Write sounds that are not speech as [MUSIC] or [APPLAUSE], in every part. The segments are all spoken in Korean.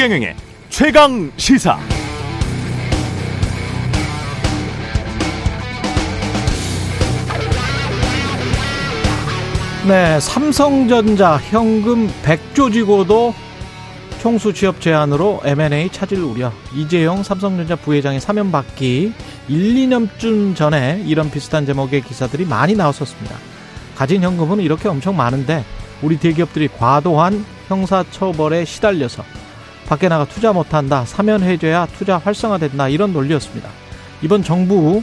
최경영의 최강 시사. 네, 삼성전자 현금 100조 지고도 총수 취업 제한으로 M&A 차질 우려. 이재용 삼성전자 부회장의 사면 받기 1, 2년쯤 전에 이런 비슷한 제목의 기사들이 많이 나왔었습니다. 가진 현금은 이렇게 엄청 많은데 우리 대기업들이 과도한 형사처벌에 시달려서 밖에 나가 투자 못한다. 사면 해줘야 투자 활성화된다. 이런 논리였습니다. 이번 정부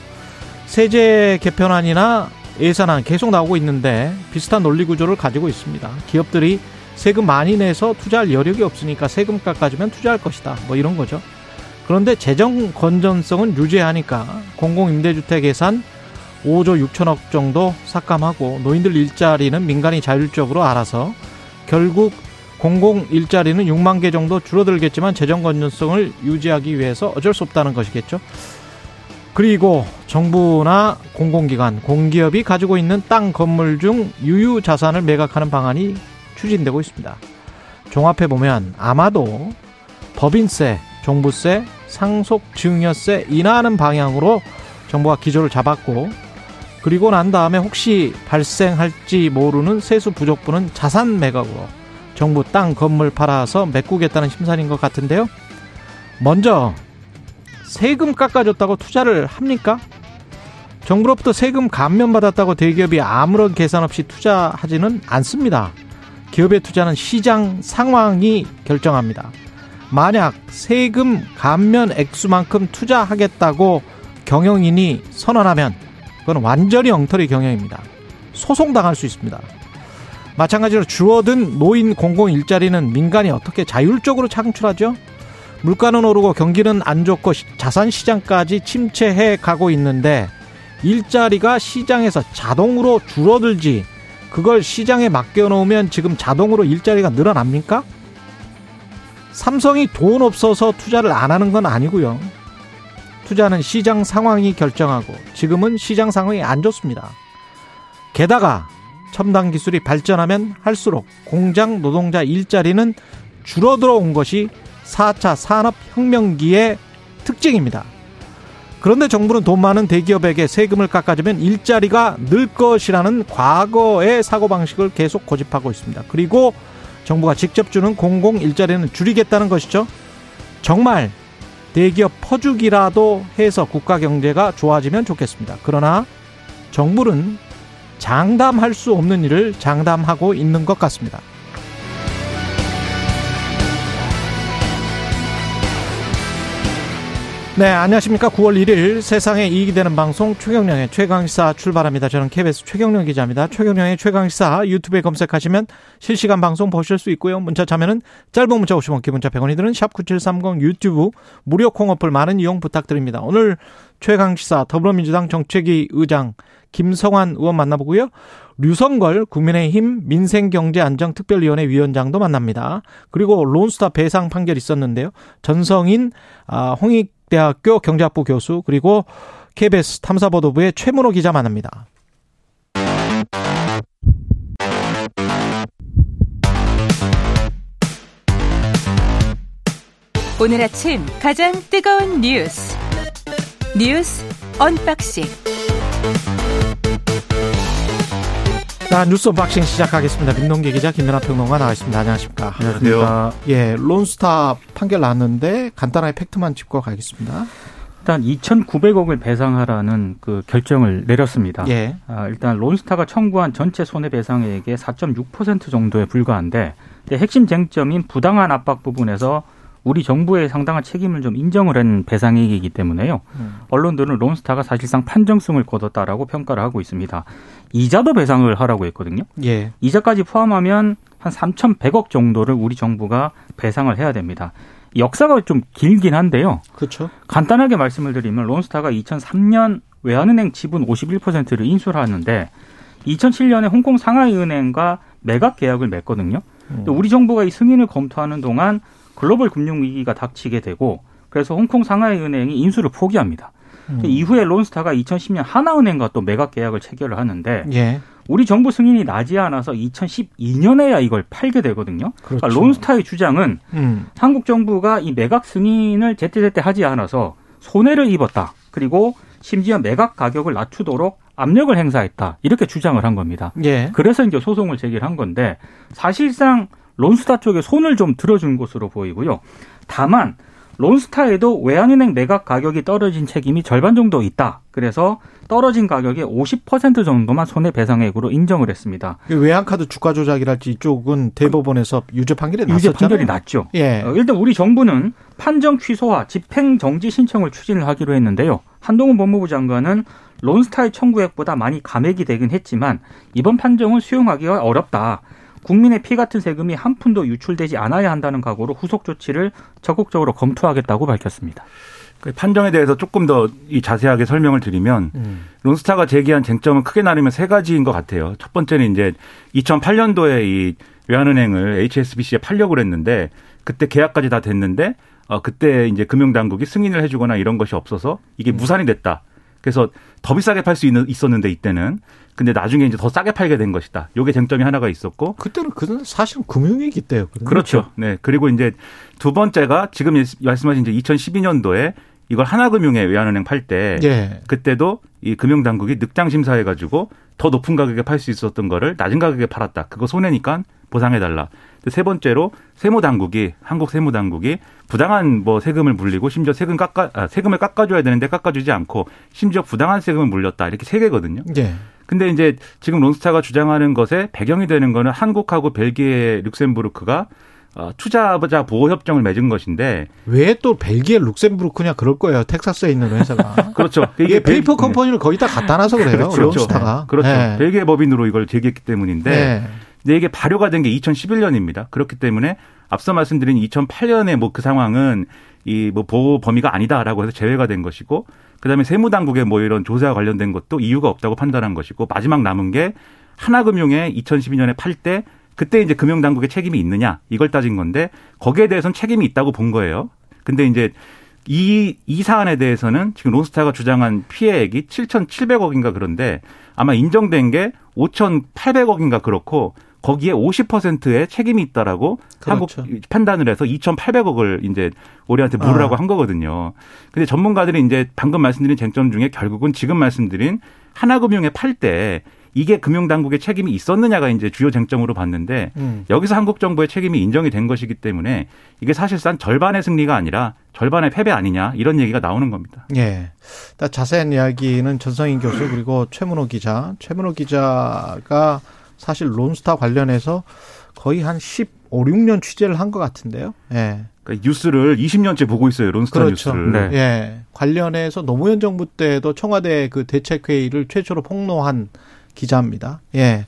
세제 개편안이나 예산안 계속 나오고 있는데 비슷한 논리 구조를 가지고 있습니다. 기업들이 세금 많이 내서 투자할 여력이 없으니까 세금 깎아주면 투자할 것이다. 뭐 이런 거죠. 그런데 재정 건전성은 유지하니까 공공임대주택 예산 5조 6천억 정도 삭감하고 노인들 일자리는 민간이 자율적으로 알아서 결국 공공 일자리는 6만 개 정도 줄어들겠지만 재정 건전성을 유지하기 위해서 어쩔 수 없다는 것이겠죠. 그리고 정부나 공공기관, 공기업이 가지고 있는 땅 건물 중 유유 자산을 매각하는 방안이 추진되고 있습니다. 종합해 보면 아마도 법인세, 종부세, 상속 증여세 인하하는 방향으로 정부가 기조를 잡았고 그리고 난 다음에 혹시 발생할지 모르는 세수 부족분은 자산 매각으로 정부 땅 건물 팔아서 메꾸겠다는 심산인 것 같은데요. 먼저 세금 깎아줬다고 투자를 합니까? 정부로부터 세금 감면받았다고 대기업이 아무런 계산 없이 투자하지는 않습니다. 기업의 투자는 시장 상황이 결정합니다. 만약 세금 감면 액수만큼 투자하겠다고 경영인이 선언하면 그건 완전히 엉터리 경영입니다. 소송당할 수 있습니다. 마찬가지로 줄어든 노인 공공 일자리는 민간이 어떻게 자율적으로 창출하죠? 물가는 오르고 경기는 안 좋고 자산 시장까지 침체해 가고 있는데 일자리가 시장에서 자동으로 줄어들지 그걸 시장에 맡겨놓으면 지금 자동으로 일자리가 늘어납니까? 삼성이 돈 없어서 투자를 안 하는 건 아니고요. 투자는 시장 상황이 결정하고 지금은 시장 상황이 안 좋습니다. 게다가 첨단 기술이 발전하면 할수록 공장 노동자 일자리는 줄어들어 온 것이 4차 산업혁명기의 특징입니다. 그런데 정부는 돈 많은 대기업에게 세금을 깎아주면 일자리가 늘 것이라는 과거의 사고방식을 계속 고집하고 있습니다. 그리고 정부가 직접 주는 공공 일자리는 줄이겠다는 것이죠. 정말 대기업 퍼주기라도 해서 국가 경제가 좋아지면 좋겠습니다. 그러나 정부는 장담할 수 없는 일을 장담하고 있는 것 같습니다. 네, 안녕하십니까. 9월 1일 세상에 이익이 되는 방송 최경령의 최강시사 출발합니다. 저는 KBS 최경령 기자입니다. 최경령의 최강시사 유튜브에 검색하시면 실시간 방송 보실 수 있고요. 문자 참여는 짧은 문자 50원, 기본자 100원이 드는 샵9730 유튜브 무료 콩 어플 많은 이용 부탁드립니다. 오늘 최강시사 더불어민주당 정책위 의장 김성환 의원 만나보고요. 류성걸 국민의힘 민생경제안정특별위원회 위원장도 만납니다. 그리고 론스타 배상 판결 있었는데요. 전성인, 아, 홍익대학교 경제학부 교수 그리고 KBS 탐사보도부의 최문호 기자 만납니다. 오늘 아침 가장 뜨거운 뉴스 뉴스 언박싱 자, 뉴스 unboxing 시작하겠습니다. 민동기 기자, 김민아 평론가 나와 있습니다. 안녕하십니까. 안녕하세요. 예, 론스타 판결 났는데 간단하게 팩트만 짚고 가겠습니다. 일단 2,900억을 배상하라는 그 결정을 내렸습니다. 예. 아, 일단 론스타가 청구한 전체 손해배상액의 4.6% 정도에 불과한데 핵심 쟁점인 부당한 압박 부분에서 우리 정부의 상당한 책임을 좀 인정을 한 배상액이기 때문에요. 음. 언론들은 론스타가 사실상 판정승을 거뒀다라고 평가를 하고 있습니다. 이자도 배상을 하라고 했거든요. 예. 이자까지 포함하면 한 3,100억 정도를 우리 정부가 배상을 해야 됩니다. 역사가 좀 길긴 한데요. 그렇죠. 간단하게 말씀을 드리면 론스타가 2003년 외환은행 지분 51%를 인수를 하는데 2007년에 홍콩 상하이은행과 매각 계약을 맺거든요. 음. 우리 정부가 이 승인을 검토하는 동안 글로벌 금융 위기가 닥치게 되고 그래서 홍콩 상하이 은행이 인수를 포기합니다. 음. 이후에 론스타가 2010년 하나은행과 또 매각 계약을 체결을 하는데 예. 우리 정부 승인이 나지 않아서 2012년에야 이걸 팔게 되거든요. 그렇죠. 그러니까 론스타의 주장은 음. 한국 정부가 이 매각 승인을 제때제때 하지 않아서 손해를 입었다. 그리고 심지어 매각 가격을 낮추도록 압력을 행사했다. 이렇게 주장을 한 겁니다. 예. 그래서 이제 소송을 제기한 건데 사실상 론스타 쪽에 손을 좀 들어준 것으로 보이고요. 다만 론스타에도 외환은행 매각 가격이 떨어진 책임이 절반 정도 있다. 그래서 떨어진 가격의 50% 정도만 손해배상액으로 인정을 했습니다. 그 외환카드 주가 조작이랄지 이쪽은 대법원에서 유죄 판결이 났었잖아요. 유죄 판결이 났죠. 예. 어, 일단 우리 정부는 판정 취소와 집행 정지 신청을 추진을 하기로 했는데요. 한동훈 법무부 장관은 론스타의 청구액보다 많이 감액이 되긴 했지만 이번 판정은 수용하기가 어렵다. 국민의 피 같은 세금이 한 푼도 유출되지 않아야 한다는 각오로 후속 조치를 적극적으로 검토하겠다고 밝혔습니다. 그 판정에 대해서 조금 더 자세하게 설명을 드리면 음. 론스타가 제기한 쟁점은 크게 나누면 세 가지인 것 같아요. 첫 번째는 이제 2008년도에 이 외환은행을 HSBC에 팔려고 했는데 그때 계약까지 다 됐는데 어 그때 이제 금융당국이 승인을 해주거나 이런 것이 없어서 이게 음. 무산이 됐다. 그래서 더 비싸게 팔 수 있었는데 이때는 근데 나중에 이제 더 싸게 팔게 된 것이다. 요게 쟁점이 하나가 있었고 그때는 그는 사실은 금융위기 때였거든요. 그렇죠. 네. 그리고 이제 두 번째가 지금 말씀하신 이제 2012년도에 이걸 하나금융에 외환은행 팔때 예. 그때도 이 금융당국이 늑장 심사해 가지고 더 높은 가격에 팔 수 있었던 거를 낮은 가격에 팔았다. 그거 손해니까 보상해 달라. 세 번째로 세무 당국이 한국 세무 당국이 부당한 뭐 세금을 물리고 심지어 세금 깎아 아, 세금을 깎아줘야 되는데 깎아주지 않고 심지어 부당한 세금을 물렸다 이렇게 세 개거든요. 예. 근데 이제 지금 론스타가 주장하는 것에 배경이 되는 거는 한국하고 벨기에 룩셈부르크가 어, 투자자 보호 협정을 맺은 것인데 왜 또 벨기에 룩셈부르크냐 그럴 거예요. 텍사스에 있는 회사가. [LAUGHS] 그렇죠. 이게 페이퍼 네. 컴퍼니를 거의 다 갖다 놔서 그래요. 그렇죠. 론스타가. 그렇죠. 네. 벨기에 법인으로 이걸 제기했기 때문인데 네. 근데 이게 발효가 된 게 2011년입니다. 그렇기 때문에 앞서 말씀드린 2008년에 뭐 그 상황은 이 뭐 보호 범위가 아니다라고 해서 제외가 된 것이고 그다음에 세무당국의 뭐 이런 조사와 관련된 것도 이유가 없다고 판단한 것이고 마지막 남은 게 하나금융에 2012년에 팔 때 그때 이제 금융당국의 책임이 있느냐 이걸 따진 건데 거기에 대해서는 책임이 있다고 본 거예요. 근데 이제 이, 이 사안에 대해서는 지금 론스타가 주장한 피해액이 7,700억인가 그런데 아마 인정된 게 5,800억인가 그렇고 거기에 50%의 책임이 있다라고 그렇죠. 한국 판단을 해서 2,800억을 이제 우리한테 물으라고 아. 한 거거든요. 근데 전문가들이 이제 방금 말씀드린 쟁점 중에 결국은 지금 말씀드린 하나금융에 팔 때 이게 금융당국의 책임이 있었느냐가 이제 주요 쟁점으로 봤는데 음. 여기서 한국 정부의 책임이 인정이 된 것이기 때문에 이게 사실상 절반의 승리가 아니라 절반의 패배 아니냐 이런 얘기가 나오는 겁니다. 예. 자세한 이야기는 전성인 교수 그리고 최문호 기자, 최문호 기자가 사실 론스타 관련해서 거의 한 15, 6년 취재를 한 것 같은데요. 예. 그러니까 뉴스를 20년째 보고 있어요. 론스타 그렇죠. 뉴스를. 네. 예. 관련해서 노무현 정부 때도 청와대 그 대책회의를 최초로 폭로한 기자입니다. 예.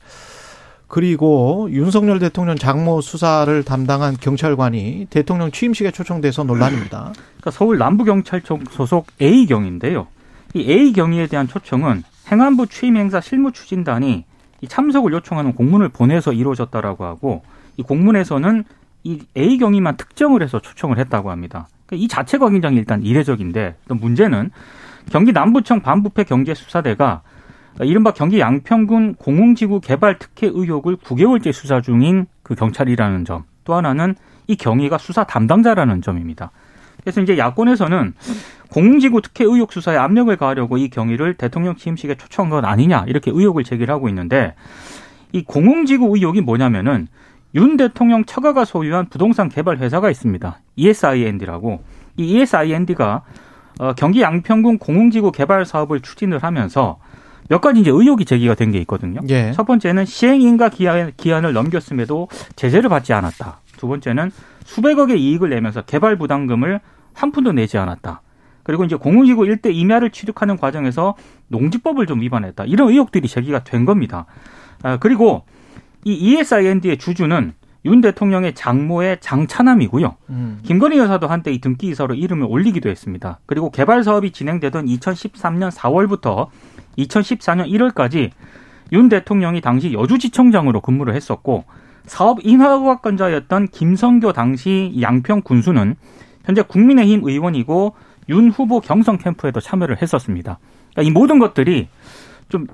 그리고 윤석열 대통령 장모 수사를 담당한 경찰관이 대통령 취임식에 초청돼서 논란입니다. 그러니까 서울 남부경찰청 소속 A경인데요. 이 A경위에 대한 초청은 행안부 취임 행사 실무 추진단이 이 참석을 요청하는 공문을 보내서 이루어졌다라고 하고 이 공문에서는 이 A 경위만 특정을 해서 초청을 했다고 합니다. 그러니까 이 자체가 굉장히 일단 이례적인데 또 문제는 경기 남부청 반부패 경제수사대가 이른바 경기 양평군 공흥지구 개발 특혜 의혹을 9개월째 수사 중인 그 경찰이라는 점. 또 하나는 이 경위가 수사 담당자라는 점입니다. 그래서 이제 야권에서는 공지구 특혜 의혹 수사에 압력을 가하려고 이 경위를 대통령 취임식에 초청한 것 아니냐 이렇게 의혹을 제기를 하고 있는데 이 공공지구 의혹이 뭐냐면은 윤 대통령 처가가 소유한 부동산 개발 회사가 있습니다. ESIND라고 이 ESIND가 어, 경기 양평군 공흥지구 개발 사업을 추진을 하면서 몇 가지 이제 의혹이 제기가 된 게 있거든요. 예. 첫 번째는 시행인가 기한, 기한을 넘겼음에도 제재를 받지 않았다. 두 번째는 수백억의 이익을 내면서 개발 부담금을 한 푼도 내지 않았다. 그리고 이제 공흥지구 일대 임야를 취득하는 과정에서 농지법을 좀 위반했다. 이런 의혹들이 제기가 된 겁니다. 아, 그리고 이 ESIND의 주주는 윤 대통령의 장모의 장차남이고요. 음. 김건희 여사도 한때 이 등기 이사로 이름을 올리기도 했습니다. 그리고 개발 사업이 진행되던 2013년 4월부터 2014년 1월까지 윤 대통령이 당시 여주지청장으로 근무를 했었고 사업 인허가권자였던 김성교 당시 양평 군수는 현재 국민의힘 의원이고 윤 후보 경선 캠프에도 참여를 했었습니다. 그러니까 이 모든 것들이 좀,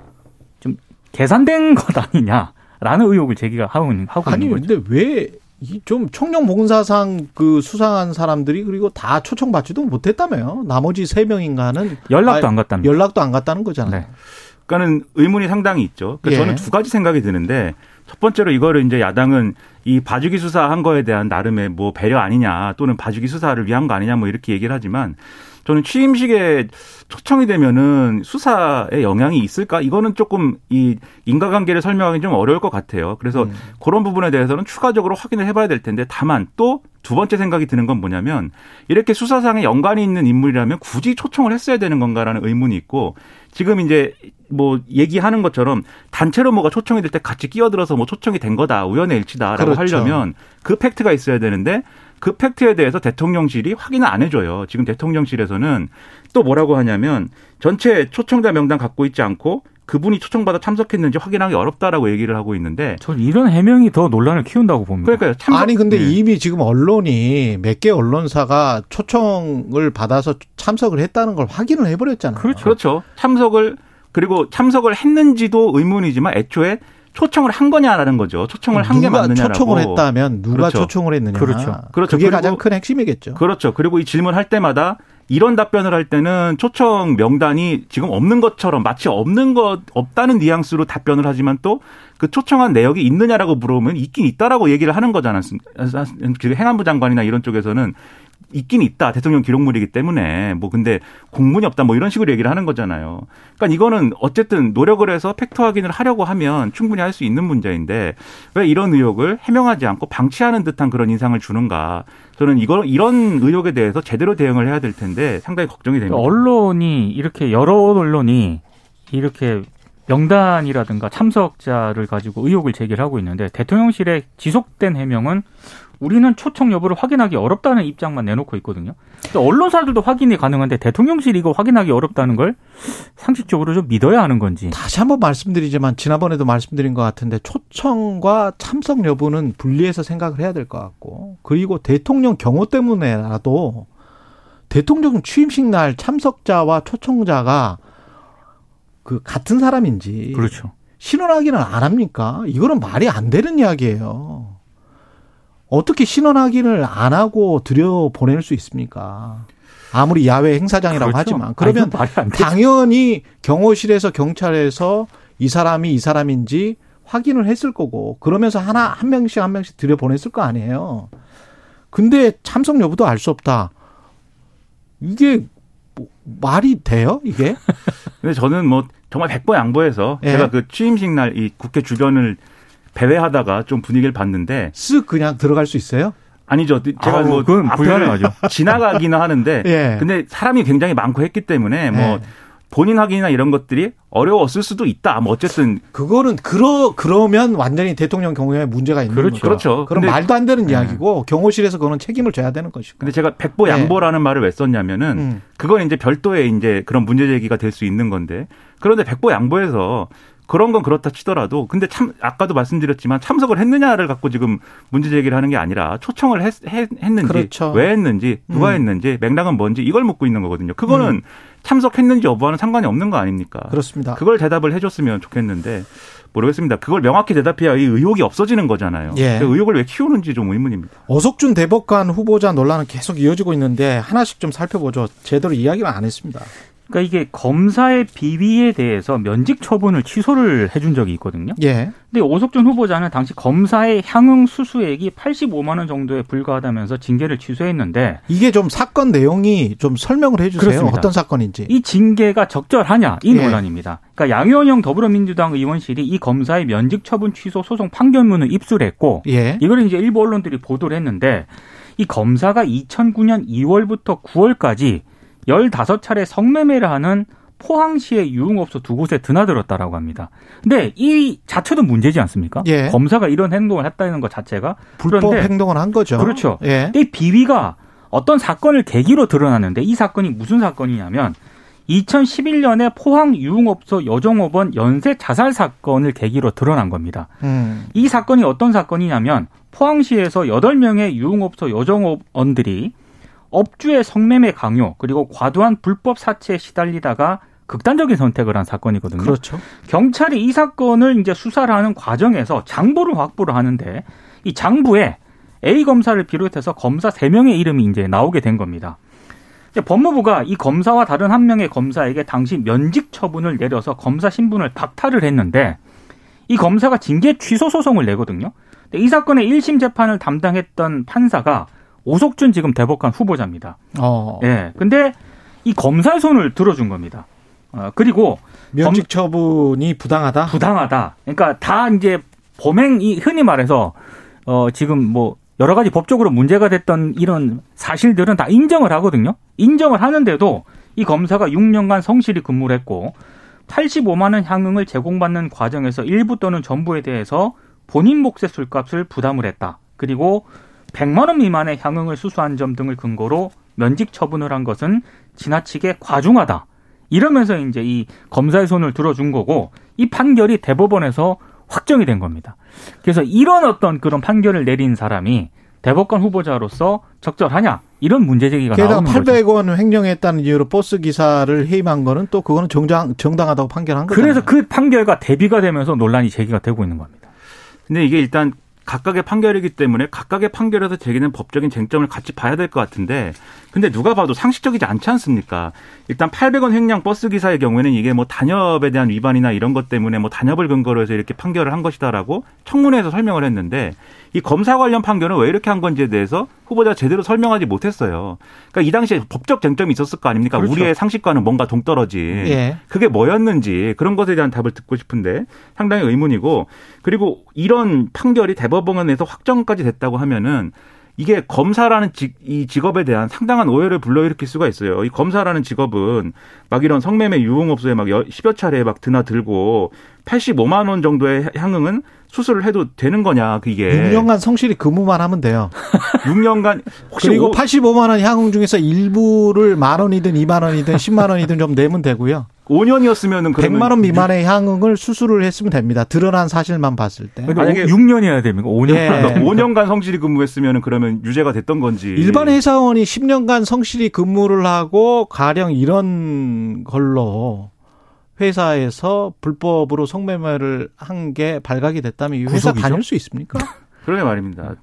좀 계산된 [LAUGHS] 것 아니냐라는 의혹을 제기가 하고 있는 하고 아니 있는 거죠. 근데 왜좀 총령 봉사상 그 수상한 사람들이 그리고 다 초청받지도 못했다며요. 나머지 세 명인가는 연락도 아, 안 갔답니다. 연락도 안 갔다는 거잖아요. 네. 그러니까는 의문이 상당히 있죠. 그러니까 예. 저는 두 가지 생각이 드는데 첫 번째로 이거를 이제 야당은 이 봐주기 수사한 거에 대한 나름의 뭐 배려 아니냐 또는 봐주기 수사를 위한 거 아니냐 뭐 이렇게 얘기를 하지만 저는 취임식에 초청이 되면은 수사에 영향이 있을까? 이거는 조금 이 인과관계를 설명하기 좀 어려울 것 같아요. 그래서 음. 그런 부분에 대해서는 추가적으로 확인을 해봐야 될 텐데 다만 또 두 번째 생각이 드는 건 뭐냐면 이렇게 수사상에 연관이 있는 인물이라면 굳이 초청을 했어야 되는 건가라는 의문이 있고 지금 이제 뭐 얘기하는 것처럼 단체로 뭐가 초청이 될 때 같이 끼어들어서 뭐 초청이 된 거다 우연의 일치다라고 그렇죠. 하려면 그 팩트가 있어야 되는데 그 팩트에 대해서 대통령실이 확인을 안 해줘요. 지금 대통령실에서는 또 뭐라고 하냐면 전체 초청자 명단 갖고 있지 않고 그분이 초청받아 참석했는지 확인하기 어렵다라고 얘기를 하고 있는데 저는 이런 해명이 더 논란을 키운다고 봅니다. 그러니까 참석 아니 근데 네. 이미 지금 언론이 몇 개 언론사가 초청을 받아서 참석을 했다는 걸 확인을 해버렸잖아요. 그렇죠. 그렇죠. 참석을 그리고 참석을 했는지도 의문이지만 애초에 초청을 한 거냐라는 거죠. 초청을 한 게 맞느냐라고. 초청을 했다면 누가 그렇죠. 초청을 했느냐. 그렇죠. 그렇죠. 게 그리고- 가장 큰 핵심이겠죠. 그렇죠. 그리고 이 질문할 때마다 이런 답변을 할 때는 초청 명단이 지금 없는 것처럼 마치 없는 것 없다는 뉘앙스로 답변을 하지만 또 그 초청한 내역이 있느냐라고 물어보면 있긴 있다라고 얘기를 하는 거잖아요. 지금 행안부 장관이나 이런 쪽에서는 있긴 있다. 대통령 기록물이기 때문에 뭐 근데 공문이 없다 뭐 이런 식으로 얘기를 하는 거잖아요. 그러니까 이거는 어쨌든 노력을 해서 팩트 확인을 하려고 하면 충분히 할 수 있는 문제인데 왜 이런 의혹을 해명하지 않고 방치하는 듯한 그런 인상을 주는가? 저는 이거 이런 의혹에 대해서 제대로 대응을 해야 될 텐데 상당히 걱정이 됩니다. 언론이 이렇게 여러 언론이 이렇게 명단이라든가 참석자를 가지고 의혹을 제기를 하고 있는데 대통령실의 지속된 해명은 우리는 초청 여부를 확인하기 어렵다는 입장만 내놓고 있거든요. 언론사들도 확인이 가능한데 대통령실이 이거 확인하기 어렵다는 걸 상식적으로 좀 믿어야 하는 건지. 다시 한번 말씀드리지만 지난번에도 말씀드린 것 같은데 초청과 참석 여부는 분리해서 생각을 해야 될 것 같고 그리고 대통령 경호 때문에라도 대통령 취임식 날 참석자와 초청자가 그 같은 사람인지 그렇죠. 신원 확인을 안 합니까? 이거는 말이 안 되는 이야기예요. 어떻게 신원 확인을 안 하고 들여 보낼 수 있습니까? 아무리 야외 행사장이라고 그렇죠. 하지만 아니, 그러면 되죠. 당연히 경호실에서 경찰에서 이 사람이 이 사람인지 확인을 했을 거고 그러면서 하나 한 명씩 한 명씩 들여 보냈을 거 아니에요. 근데 참석 여부도 알 수 없다. 이게 뭐 말이 돼요? 이게? [LAUGHS] 근데 저는 뭐 정말 백보 양보해서 예. 제가 그 취임식 날 이 국회 주변을 배회하다가 좀 분위기를 봤는데 쓱 그냥 들어갈 수 있어요? 아니죠. 제가 아우, 뭐 그건 불가능하죠. [LAUGHS] 지나가기는 하는데 [LAUGHS] 예. 근데 사람이 굉장히 많고 했기 때문에 뭐 예. 본인 확인이나 이런 것들이 어려웠을 수도 있다. 뭐 어쨌든 그거는 그러 그러면 완전히 대통령 경우에 문제가 있는 그렇죠. 거죠. 그렇죠. 그럼 말도 안 되는 이야기고 경호실에서 그거는 책임을 져야 되는 것이고. 근데 제가 백보 예. 양보라는 말을 왜 썼냐면은 음. 그건 이제 별도의 이제 그런 문제 제기가 될 수 있는 건데 그런데 백보 양보해서 그런 건 그렇다 치더라도 근데 참 아까도 말씀드렸지만 참석을 했느냐를 갖고 지금 문제 제기를 하는 게 아니라 초청을 했, 는지 그렇죠. 왜 했는지 누가 음. 했는지 맥락은 뭔지 이걸 묻고 있는 거거든요. 그거는 참석했는지 여부와는 상관이 없는 거 아닙니까? 그렇습니다. 그걸 대답을 해줬으면 좋겠는데 모르겠습니다. 그걸 명확히 대답해야 이 의혹이 없어지는 거잖아요. 예. 그 의혹을 왜 키우는지 좀 의문입니다. 어석준 대법관 후보자 논란은 계속 이어지고 있는데 하나씩 좀 살펴보죠. 제대로 이야기를 안 했습니다. 그러니까 이게 검사의 비위에 대해서 면직 처분을 취소를 해준 적이 있거든요. 예. 근데 오석준 후보자는 당시 검사의 향응 수수액이 85만 원 정도에 불과하다면서 징계를 취소했는데 이게 좀 사건 내용이 좀 설명을 해주세요. 그렇습니다. 어떤 사건인지. 이 징계가 적절하냐 이 예. 논란입니다. 그러니까 양의원형 더불어민주당 의원실이 이 검사의 면직 처분 취소 소송 판결문을 입수했고 예. 이걸 이제 일부 언론들이 보도를 했는데 이 검사가 2009년 2월부터 9월까지 15차례 성매매를 하는 포항시의 유흥업소 두 곳에 드나들었다라고 합니다. 근데 이 자체도 문제지 않습니까? 예. 검사가 이런 행동을 했다는 것 자체가 불법 행동을 한 거죠. 그렇죠. 예. 이 비위가 어떤 사건을 계기로 드러났는데 이 사건이 무슨 사건이냐면 2011년에 포항 유흥업소 여종업원 연쇄 자살 사건을 계기로 드러난 겁니다. 음. 이 사건이 어떤 사건이냐면 포항시에서 8명의 유흥업소 여종업원들이 업주의 성매매 강요 그리고 과도한 불법 사채에 시달리다가 극단적인 선택을 한 사건이거든요. 그렇죠. 경찰이 이 사건을 이제 수사를 하는 과정에서 장부를 확보를 하는데 이 장부에 A 검사를 비롯해서 검사 3명의 이름이 이제 나오게 된 겁니다. 법무부가 이 검사와 다른 한 명의 검사에게 당시 면직 처분을 내려서 검사 신분을 박탈을 했는데 이 검사가 징계 취소 소송을 내거든요. 이 사건의 1심 재판을 담당했던 판사가 오석준 지금 대법관 후보자입니다. 어. 예. 근데 이 검사의 손을 들어준 겁니다. 어, 그리고 면직 처분이 부당하다. 부당하다. 그러니까 다 이제 범행이 흔히 말해서 어 지금 뭐 여러 가지 법적으로 문제가 됐던 이런 사실들은 다 인정을 하거든요. 인정을 하는데도 이 검사가 6년간 성실히 근무를 했고 85만 원 향응을 제공받는 과정에서 일부 또는 전부에 대해서 본인 몫의 술값을 부담을 했다. 그리고 100만 원 미만의 향응을 수수한 점 등을 근거로 면직 처분을 한 것은 지나치게 과중하다. 이러면서 이제 이 검사의 손을 들어준 거고 이 판결이 대법원에서 확정이 된 겁니다. 그래서 이런 어떤 그런 판결을 내린 사람이 대법관 후보자로서 적절하냐 이런 문제 제기가 게다가 나오는 800원 거죠. 횡령했다는 이유로 버스 기사를 해임한 거는 또 그거는 정당 정당하다고 판결한 거죠. 그래서 그 판결과 대비가 되면서 논란이 제기가 되고 있는 겁니다. 근데 이게 일단 각각의 판결이기 때문에 각각의 판결에서 제기는 법적인 쟁점을 같이 봐야 될 것 같은데 근데 누가 봐도 상식적이지 않지 않습니까? 일단 800원 횡령 버스 기사의 경우에는 이게 뭐 단협에 대한 위반이나 이런 것 때문에 뭐 단협을 근거로 해서 이렇게 판결을 한 것이다라고 청문회에서 설명을 했는데 이 검사 관련 판결은 왜 이렇게 한 건지에 대해서 후보자가 제대로 설명하지 못했어요. 그러니까 이 당시에 법적 쟁점이 있었을 거 아닙니까? 그렇죠. 우리의 상식과는 뭔가 동떨어진 예. 그게 뭐였는지 그런 것에 대한 답을 듣고 싶은데 상당히 의문이고 그리고 이런 판결이 대법원에서 확정까지 됐다고 하면은 이게 검사라는 직, 이 직업에 대한 상당한 오해를 불러일으킬 수가 있어요. 이 검사라는 직업은 막 이런 성매매 유흥업소에 막 10여 차례 막 드나들고 85만 원 정도의 향응은 수술을 해도 되는 거냐 그게 6년간 성실히 근무만 하면 돼요. [LAUGHS] 6년간 혹시 그리고 85만 원 향응 중에서 일부를 만 원이든 2만 원이든 10만 원이든 좀 내면 되고요. 5년이었으면은 100만 원 미만의 향응을 수술을 했으면 됩니다. 드러난 사실만 봤을 때. 만약에 6년이어야 됩니까? 5년. 예. 5년간 성실히 근무했으면은 그러면 유죄가 됐던 건지. 일반 회사원이 10년간 성실히 근무를 하고 가령 이런 걸로 회사에서 불법으로 성매매를 한 게 발각이 됐다면 이 회사 구속이죠? 다닐 수 있습니까? 그러게 말입니다.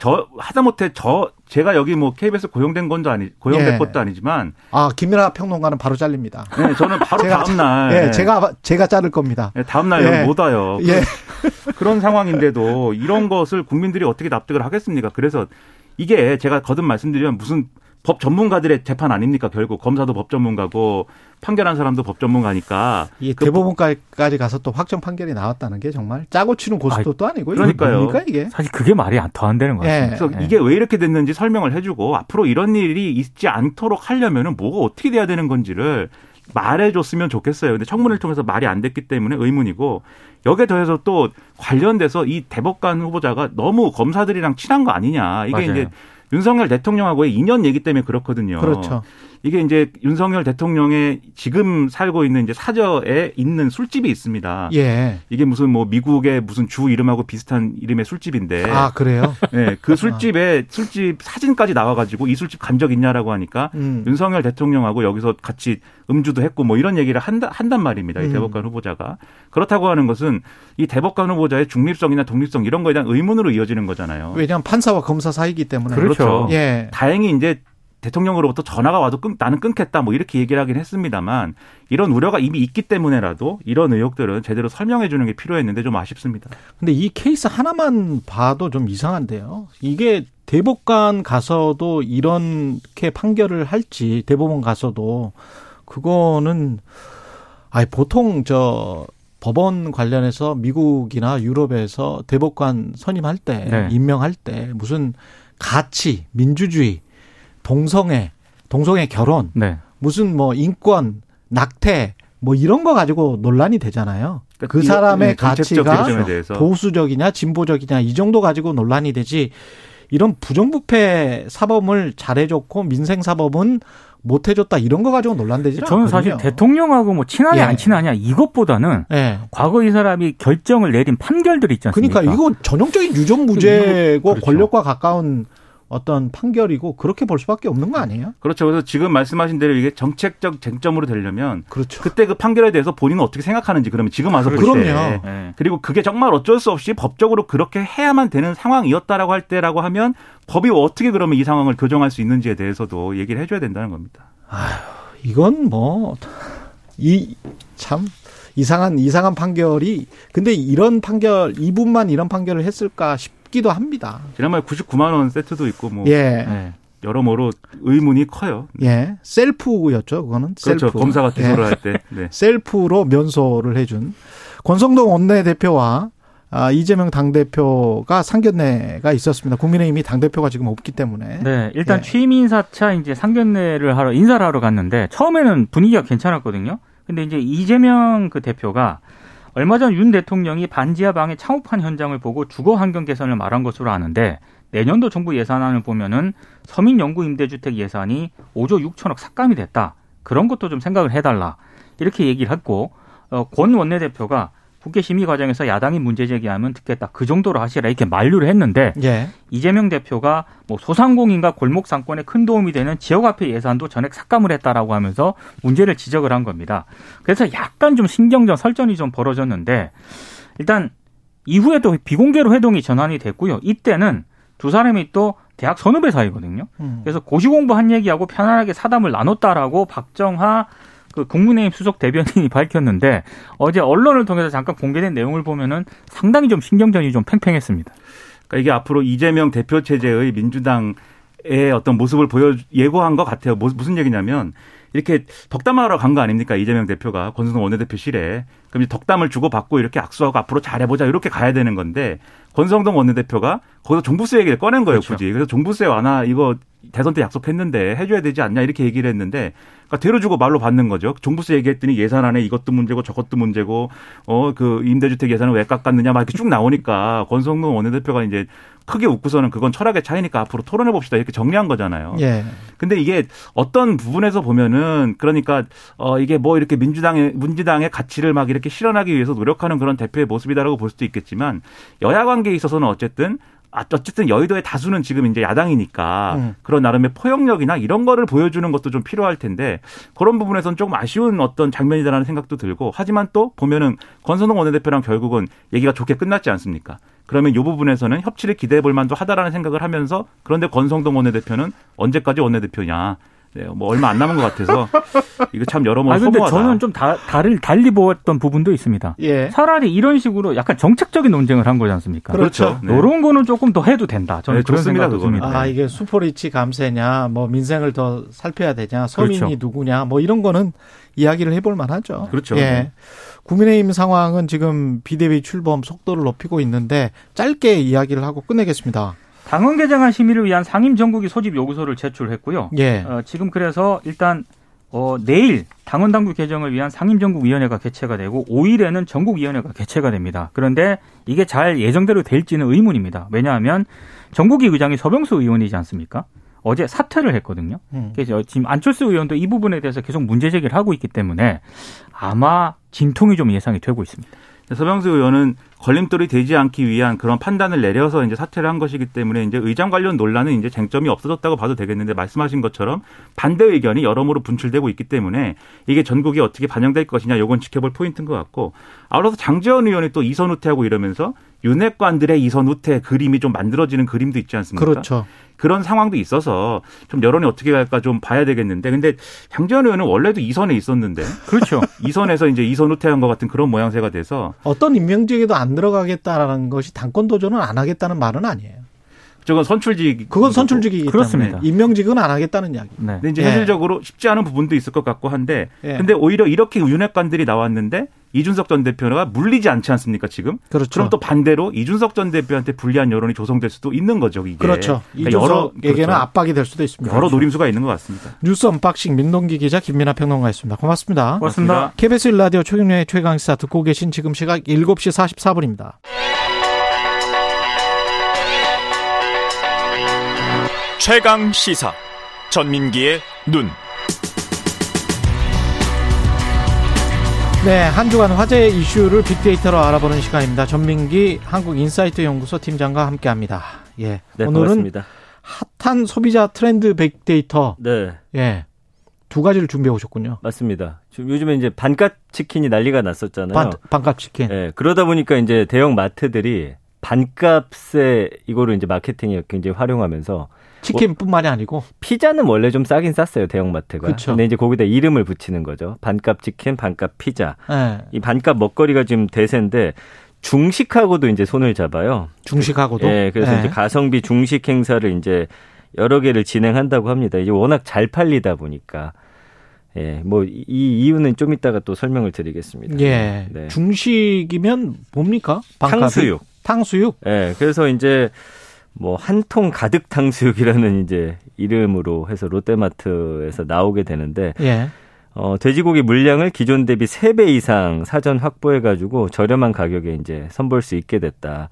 저 하다못해 저 제가 여기 뭐 KBS 고용된 건도 아니 고용된 예. 것도 아니지만 아 김민아 평론가는 바로 잘립니다. 네, 저는 바로 제가, 다음 날 예, 제가 제가 자를 겁니다. 네, 다음 날 예. 못 와요. 예. [LAUGHS] 그런 상황인데도 이런 것을 국민들이 어떻게 납득을 하겠습니까? 그래서 이게 제가 거듭 말씀드리면 무슨 법 전문가들의 재판 아닙니까? 결국 검사도 법 전문가고 판결한 사람도 법 전문가니까. 이그 대법원까지 가서 또 확정 판결이 나왔다는 게 정말 짜고 치는 고스톱도 또 아니고 그러니까요. 뭡니까 이게? 사실 그게 말이 더안 되는 거예요. 예. 그래서 예. 이게 왜 이렇게 됐는지 설명을 해주고 앞으로 이런 일이 있지 않도록 하려면은 뭐가 어떻게 돼야 되는 건지를 말해줬으면 좋겠어요. 근데 청문회를 통해서 말이 안 됐기 때문에 의문이고 여기에 더해서 또 관련돼서 이 대법관 후보자가 너무 검사들이랑 친한 거 아니냐. 이게 맞아요. 이제 윤석열 대통령하고의 인연 얘기 때문에 그렇거든요. 그렇죠. 이게 이제 윤석열 대통령의 지금 살고 있는 이제 사저에 있는 술집이 있습니다. 예. 이게 무슨 뭐 미국의 무슨 주 이름하고 비슷한 이름의 술집인데. 아, 그래요? 네. 그 술집에 술집 사진까지 나와가지고 이 술집 간 적 있냐라고 하니까 음. 윤석열 대통령하고 여기서 같이 음주도 했고 뭐 이런 얘기를 한다, 한단 말입니다. 이 음. 대법관 후보자가. 그렇다고 하는 것은 이 대법관 후보자의 중립성이나 독립성 이런 거에 대한 의문으로 이어지는 거잖아요. 왜냐하면 판사와 검사 사이기 때문에. 그렇죠. 예. 다행히 이제 대통령으로부터 전화가 와도 끊, 나는 끊겠다 뭐 이렇게 얘기를 하긴 했습니다만 이런 우려가 이미 있기 때문에라도 이런 의혹들은 제대로 설명해 주는 게 필요했는데 좀 아쉽습니다. 근데 이 케이스 하나만 봐도 좀 이상한데요. 이게 대법관 가서도 이렇게 판결을 할지 대법원 가서도 그거는 아니 보통 저 법원 관련해서 미국이나 유럽에서 대법관 선임할 때 네. 임명할 때 무슨 가치 민주주의 동성애, 동성애 결혼, 네. 무슨 뭐 인권, 낙태 뭐 이런 거 가지고 논란이 되잖아요. 그러니까 그 사람의 네, 가치가 보수적이냐 진보적이냐 이 정도 가지고 논란이 되지 이런 부정부패 사범을 잘해줬고 민생 사범은 못 해줬다 이런 거 가지고 논란되지 저는 사실 대통령하고 뭐 친하냐 예. 안 친하냐 이것보다는 예. 과거 이 사람이 결정을 내린 판결들 있지 않습니까? 그러니까 이거 전형적인 유전 무죄고 그렇죠. 권력과 가까운 어떤 판결이고 그렇게 볼 수밖에 없는 거 아니에요? 그렇죠. 그래서 지금 말씀하신 대로 이게 정책적 쟁점으로 되려면 그렇죠. 그때 그 판결에 대해서 본인은 어떻게 생각하는지 그러면 지금 와서 그럼요. 볼 때. 네. 그리고 그게 정말 어쩔 수 없이 법적으로 그렇게 해야만 되는 상황이었다라고 할 때라고 하면 법이 어떻게 그러면 이 상황을 교정할 수 있는지에 대해서도 얘기를 해줘야 된다는 겁니다. 아휴, 이건 뭐 이 참 이상한 이상한 판결이 근데 이런 판결 이분만 이런 판결을 했을까 싶 기도 합니다. 지난번에 99만 원 세트도 있고 뭐 예. 네. 여러모로 의문이 커요. 예. 셀프였죠. 그거는 그렇죠. 셀프. 검사가 기소를 예. 할 때. 네. [LAUGHS] 셀프로 면소를 해준 권성동 원내대표와 아, 이재명 당대표가 상견례가 있었습니다. 국민의힘이 당대표가 지금 없기 때문에. 네, 일단 예. 취임 인사차 이제 상견례를 하러 인사를 하러 갔는데 처음에는 분위기가 괜찮았거든요. 근데 이제 이재명 그 대표가 얼마 전 윤 대통령이 반지하 방의 창업한 현장을 보고 주거 환경 개선을 말한 것으로 아는데 내년도 정부 예산안을 보면은 서민 연구 임대주택 예산이 5조 6천억 삭감이 됐다. 그런 것도 좀 생각을 해달라. 이렇게 얘기를 했고 어, 권 원내대표가 국회 심의 과정에서 야당이 문제 제기하면 듣겠다. 그 정도로 하시라 이렇게 만류를 했는데 예. 이재명 대표가 뭐 소상공인과 골목 상권에 큰 도움이 되는 지역화폐 예산도 전액 삭감을 했다라고 하면서 문제를 지적을 한 겁니다. 그래서 약간 좀 신경전 설전이 좀 벌어졌는데 일단 이후에 또 비공개로 회동이 전환이 됐고요. 이때는 두 사람이 또 대학 선후배 사이거든요. 음. 그래서 고시 공부한 얘기하고 편안하게 사담을 나눴다라고 박정하 그 국민의힘 수석 대변인이 [LAUGHS] 밝혔는데 어제 언론을 통해서 잠깐 공개된 내용을 보면은 상당히 좀 신경전이 좀 팽팽했습니다. 그러니까 이게 앞으로 이재명 대표 체제의 민주당의 어떤 모습을 보여 예고한 것 같아요. 뭐, 무슨 얘기냐면 이렇게 덕담하러 간 거 아닙니까 이재명 대표가 권순동 원내대표실에 그럼 이제 덕담을 주고 받고 이렇게 악수하고 앞으로 잘해보자 이렇게 가야 되는 건데 권성동 원내대표가 거기서 종부세 얘기를 꺼낸 거예요 그렇죠. 굳이 그래서 종부세 완화 이거 대선 때 약속했는데 해줘야 되지 않냐 이렇게 얘기를 했는데 그러니까 대로주고 말로 받는 거죠. 종부세 얘기했더니 예산안에 이것도 문제고 저것도 문제고 어 그 임대주택 예산을 왜 깎았느냐 막 이렇게 쭉 나오니까 권성동 원내대표가 이제 크게 웃고서는 그건 철학의 차이니까 앞으로 토론해 봅시다 이렇게 정리한 거잖아요. 예. 근데 이게 어떤 부분에서 보면은 그러니까 어 이게 뭐 이렇게 민주당의 민주당의 가치를 막 이렇게 실현하기 위해서 노력하는 그런 대표의 모습이다라고 볼 수도 있겠지만 여야 관계에 있어서는 어쨌든 아, 어쨌든 여의도의 다수는 지금 이제 야당이니까 음. 그런 나름의 포용력이나 이런 거를 보여주는 것도 좀 필요할 텐데 그런 부분에서는 조금 아쉬운 어떤 장면이다라는 생각도 들고 하지만 또 보면은 권선동 원내대표랑 결국은 얘기가 좋게 끝났지 않습니까? 그러면 이 부분에서는 협치를 기대해 볼 만도 하다라는 생각을 하면서 그런데 권성동 원내대표는 언제까지 원내대표냐? 네, 뭐 얼마 안 남은 것 같아서 이거 참 여러모로 아 근데 허무하다. 저는 좀 다, 다를 달리 보았던 부분도 있습니다. 예. 차라리 이런 식으로 약간 정책적인 논쟁을 한 거지 않습니까? 그렇죠. 네. 이런 거는 조금 더 해도 된다. 저는 네, 그런 좋습니다, 생각도 그거는. 듭니다. 아, 이게 수포리치 감세냐, 뭐 민생을 더 살펴야 되냐, 서민이 그렇죠. 누구냐, 뭐 이런 거는 이야기를 해볼 만하죠. 그렇죠. 예. 네. 국민의힘 상황은 지금 비대위 출범 속도를 높이고 있는데 짧게 이야기를 하고 끝내겠습니다. 당원 개정안 심의를 위한 상임 전국위 소집 요구서를 제출했고요. 예. 어, 지금 그래서 일단 어, 내일 당원 당규 개정을 위한 상임전국위원회가 개최가 되고 5일에는 전국위원회가 개최가 됩니다. 그런데 이게 잘 예정대로 될지는 의문입니다. 왜냐하면 전국위 의장이 서병수 의원이지 않습니까? 어제 사퇴를 했거든요. 음. 그래서 지금 안철수 의원도 이 부분에 대해서 계속 문제 제기를 하고 있기 때문에 아마 진통이 좀 예상이 되고 있습니다. 서병수 의원은 걸림돌이 되지 않기 위한 그런 판단을 내려서 이제 사퇴를 한 것이기 때문에 이제 의장 관련 논란은 이제 쟁점이 없어졌다고 봐도 되겠는데 말씀하신 것처럼 반대 의견이 여러모로 분출되고 있기 때문에 이게 전국에 어떻게 반영될 것이냐 요건 지켜볼 포인트인 것 같고 아울러서 장재원 의원이 또 이선 후퇴하고 이러면서 윤핵관들의 이선 후퇴 그림이 좀 만들어지는 그림도 있지 않습니까? 그렇죠. 그런 상황도 있어서 좀 여론이 어떻게 갈까 좀 봐야 되겠는데 근데 장재원 의원은 원래도 이선에 있었는데 그렇죠. [LAUGHS] 이선에서 이제 이선 후퇴한 것 같은 그런 모양새가 돼서 어떤 임명직에도 안 들어가겠다라는 것이 당권 도전은 안 하겠다는 말은 아니에요. 저건 선출직 그건 선출직이기 그렇습니다. 때문에 임명직은 안 하겠다는 이야기. 네. 근데 이제 예. 현실적으로 쉽지 않은 부분도 있을 것 같고 한데 예. 근데 오히려 이렇게 윤핵관들이 나왔는데 이준석 전 대표가 물리지 않지 않습니까 지금? 그렇죠. 그럼 또 반대로 이준석 전 대표한테 불리한 여론이 조성될 수도 있는 거죠 이게. 그렇죠. 그러니까 여러 이준석에게는 그렇죠. 압박이 될 수도 있습니다. 여러 노림수가 있는 것 같습니다. 뉴스 unboxing 민동기 기자 김민아 평론가였습니다. 고맙습니다. 고맙습니다. KBS 1라디오 최경영의 최강시사 듣고 계신 지금 시각 7시 44분입니다. 최강 시사 전민기의 눈. 네, 한 주간 화제 이슈를 빅데이터로 알아보는 시간입니다. 전민기 한국인사이트 연구소 팀장과 함께합니다. 예, 네, 오늘은 반갑습니다. 핫한 소비자 트렌드 빅데이터. 네. 예. 두 가지를 준비해 오셨군요. 맞습니다. 요즘에 이제 반값 치킨이 난리가 났었잖아요. 반, 반값 치킨. 네, 그러다 보니까 이제 대형 마트들이 반값에 이거를 이제 마케팅에 굉장히 활용하면서 치킨뿐만이 아니고 피자는 원래 좀 싸긴 쌌어요 대형 마트가. 그쵸. 근데 이제 거기다 이름을 붙이는 거죠. 반값 치킨, 반값 피자. 예. 이 반값 먹거리가 지금 대세인데 중식하고도 이제 손을 잡아요. 중식하고도. 예, 그래서 예. 이제 가성비 중식 행사를 이제 여러 개를 진행한다고 합니다. 이제 워낙 잘 팔리다 보니까. 예, 뭐 이 이유는 좀 이따가 또 설명을 드리겠습니다. 예. 네. 중식이면 뭡니까? 반값이? 탕수육. 탕수육. 예, 그래서 이제 뭐 한 통 가득 탕수육이라는 이제 이름으로 해서 롯데마트에서 나오게 되는데 예. 어, 돼지고기 물량을 기존 대비 3배 이상 사전 확보해 가지고 저렴한 가격에 이제 선볼 수 있게 됐다.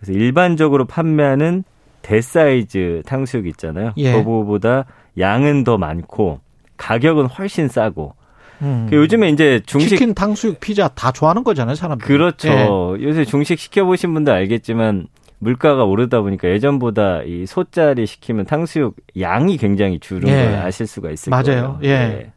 그래서 일반적으로 판매하는 대사이즈 탕수육 있잖아요. 예. 그거보다 양은 더 많고 가격은 훨씬 싸고. 음. 그 요즘에 이제 중식 치킨, 탕수육, 피자 다 좋아하는 거잖아요, 사람들. 그렇죠. 예. 요새 중식 시켜 보신 분들 알겠지만 물가가 오르다 보니까 예전보다 이 소짜리 시키면 탕수육 양이 굉장히 줄은 예. 걸 아실 수가 있을 맞아요. 거예요. 예.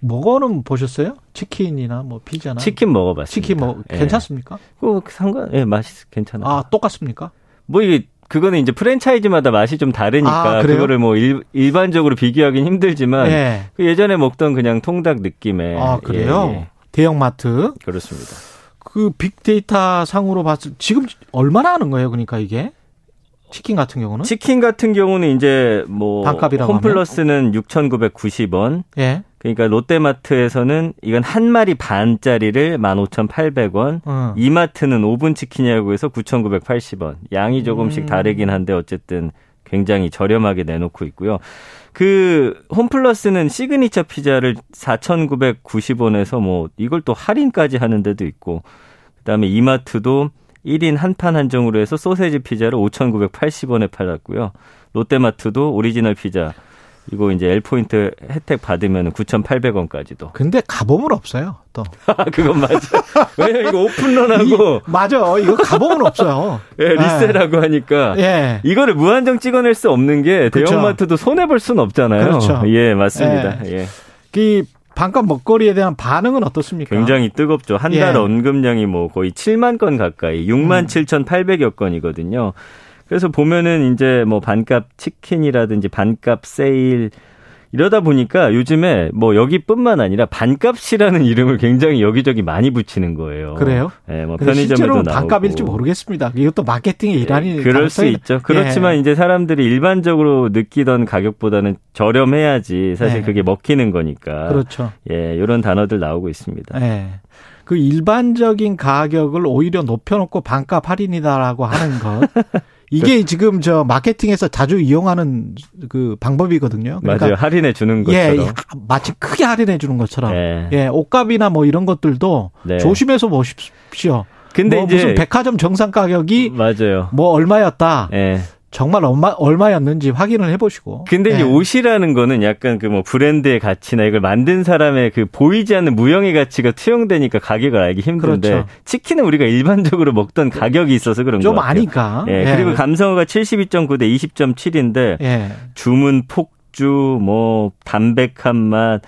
뭐거는 보셨어요? 치킨이나 뭐 피자나. 치킨 먹어봤습니다. 치킨 뭐 예. 괜찮습니까? 그 상관, 예, 맛이 괜찮아요. 아, 똑같습니까? 뭐 이게 그거는 이제 프랜차이즈마다 맛이 좀 다르니까 아? 그거를 뭐 일, 일반적으로 비교하기는 힘들지만 예. 그 예전에 먹던 그냥 통닭 느낌의 아, 그래요? 예, 예. 대형마트. 그렇습니다. 그 빅데이터 상으로 봤을 지금 얼마나 하는 거예요? 그러니까 이게 치킨 같은 경우는 치킨 같은 경우는 이제 뭐 반값이라고 홈플러스는 6,990원. 예. 그러니까 롯데마트에서는 이건 한 마리 반짜리를 15,800원. 어. 이마트는 5분 치킨이라고 해서 9,980원. 양이 조금씩 음. 다르긴 한데 어쨌든 굉장히 저렴하게 내놓고 있고요. 그 홈플러스는 시그니처 피자를 4,990원에서 뭐 이걸 또 할인까지 하는 데도 있고 그다음에 이마트도 1인 한 판 한정으로 해서 소세지 피자를 5,980원에 팔았고요. 롯데마트도 오리지널 피자 이거 이제 L포인트 혜택 받으면 9,800원까지도. 근데 가보면 없어요. 또. [LAUGHS] 그건 맞아. 왜냐면 이거 open run하고 이- 맞아. 이거 가보면 없어요. [LAUGHS] 예, resell이라고 하니까 예. 이거를 무한정 찍어낼 수 없는 게 그렇죠. 대형마트도 손해 볼 수는 없잖아요. 그렇죠. 예, 맞습니다. 예. 그 반값 먹거리에 대한 반응은 어떻습니까? 굉장히 뜨겁죠. 한달 예. 언급량이 뭐 거의 7만 건 가까이, 6만 음. 7,800여 건이거든요. 그래서 보면은 이제 뭐 반값 치킨이라든지 반값 세일 이러다 보니까 요즘에 뭐 여기뿐만 아니라 반값이라는 [LAUGHS] 이름을 굉장히 여기저기 많이 붙이는 거예요. 그래요? 예, 뭐 근데 편의점에도 실제로 나오고. 반값일지 모르겠습니다. 이것도 마케팅의 일환이 예, 그럴 수 있죠. 그렇지만 예. 이제 사람들이 일반적으로 느끼던 가격보다는 저렴해야지 사실 네. 그게 먹히는 거니까. 그렇죠. 예, 이런 단어들 나오고 있습니다. 예. 그 일반적인 가격을 오히려 높여놓고 반값 할인이다라고 하는 것. [LAUGHS] 이게 지금 저 마케팅에서 자주 이용하는 그 방법이거든요. 그러니까 맞아요. 할인해 주는 예, 것처럼. 마치 크게 할인해 주는 것처럼. 예. 예, 옷값이나 뭐 이런 것들도 네. 조심해서 보십시오. 근데 뭐 이제 무슨 백화점 정상 가격이 맞아요. 뭐 얼마였다. 예. 정말 얼마 얼마였는지 확인을 해보시고. 근데 이제 예. 옷이라는 거는 약간 그 뭐 브랜드의 가치나 이걸 만든 사람의 그 보이지 않는 무형의 가치가 투영되니까 가격을 알기 힘든데 그렇죠. 치킨은 우리가 일반적으로 먹던 가격이 있어서 그런 좀거 같아요. 아니까. 예, 그리고 감성어가 72.9 대 20.7인데 예. 주문 폭주, 뭐 담백한 맛,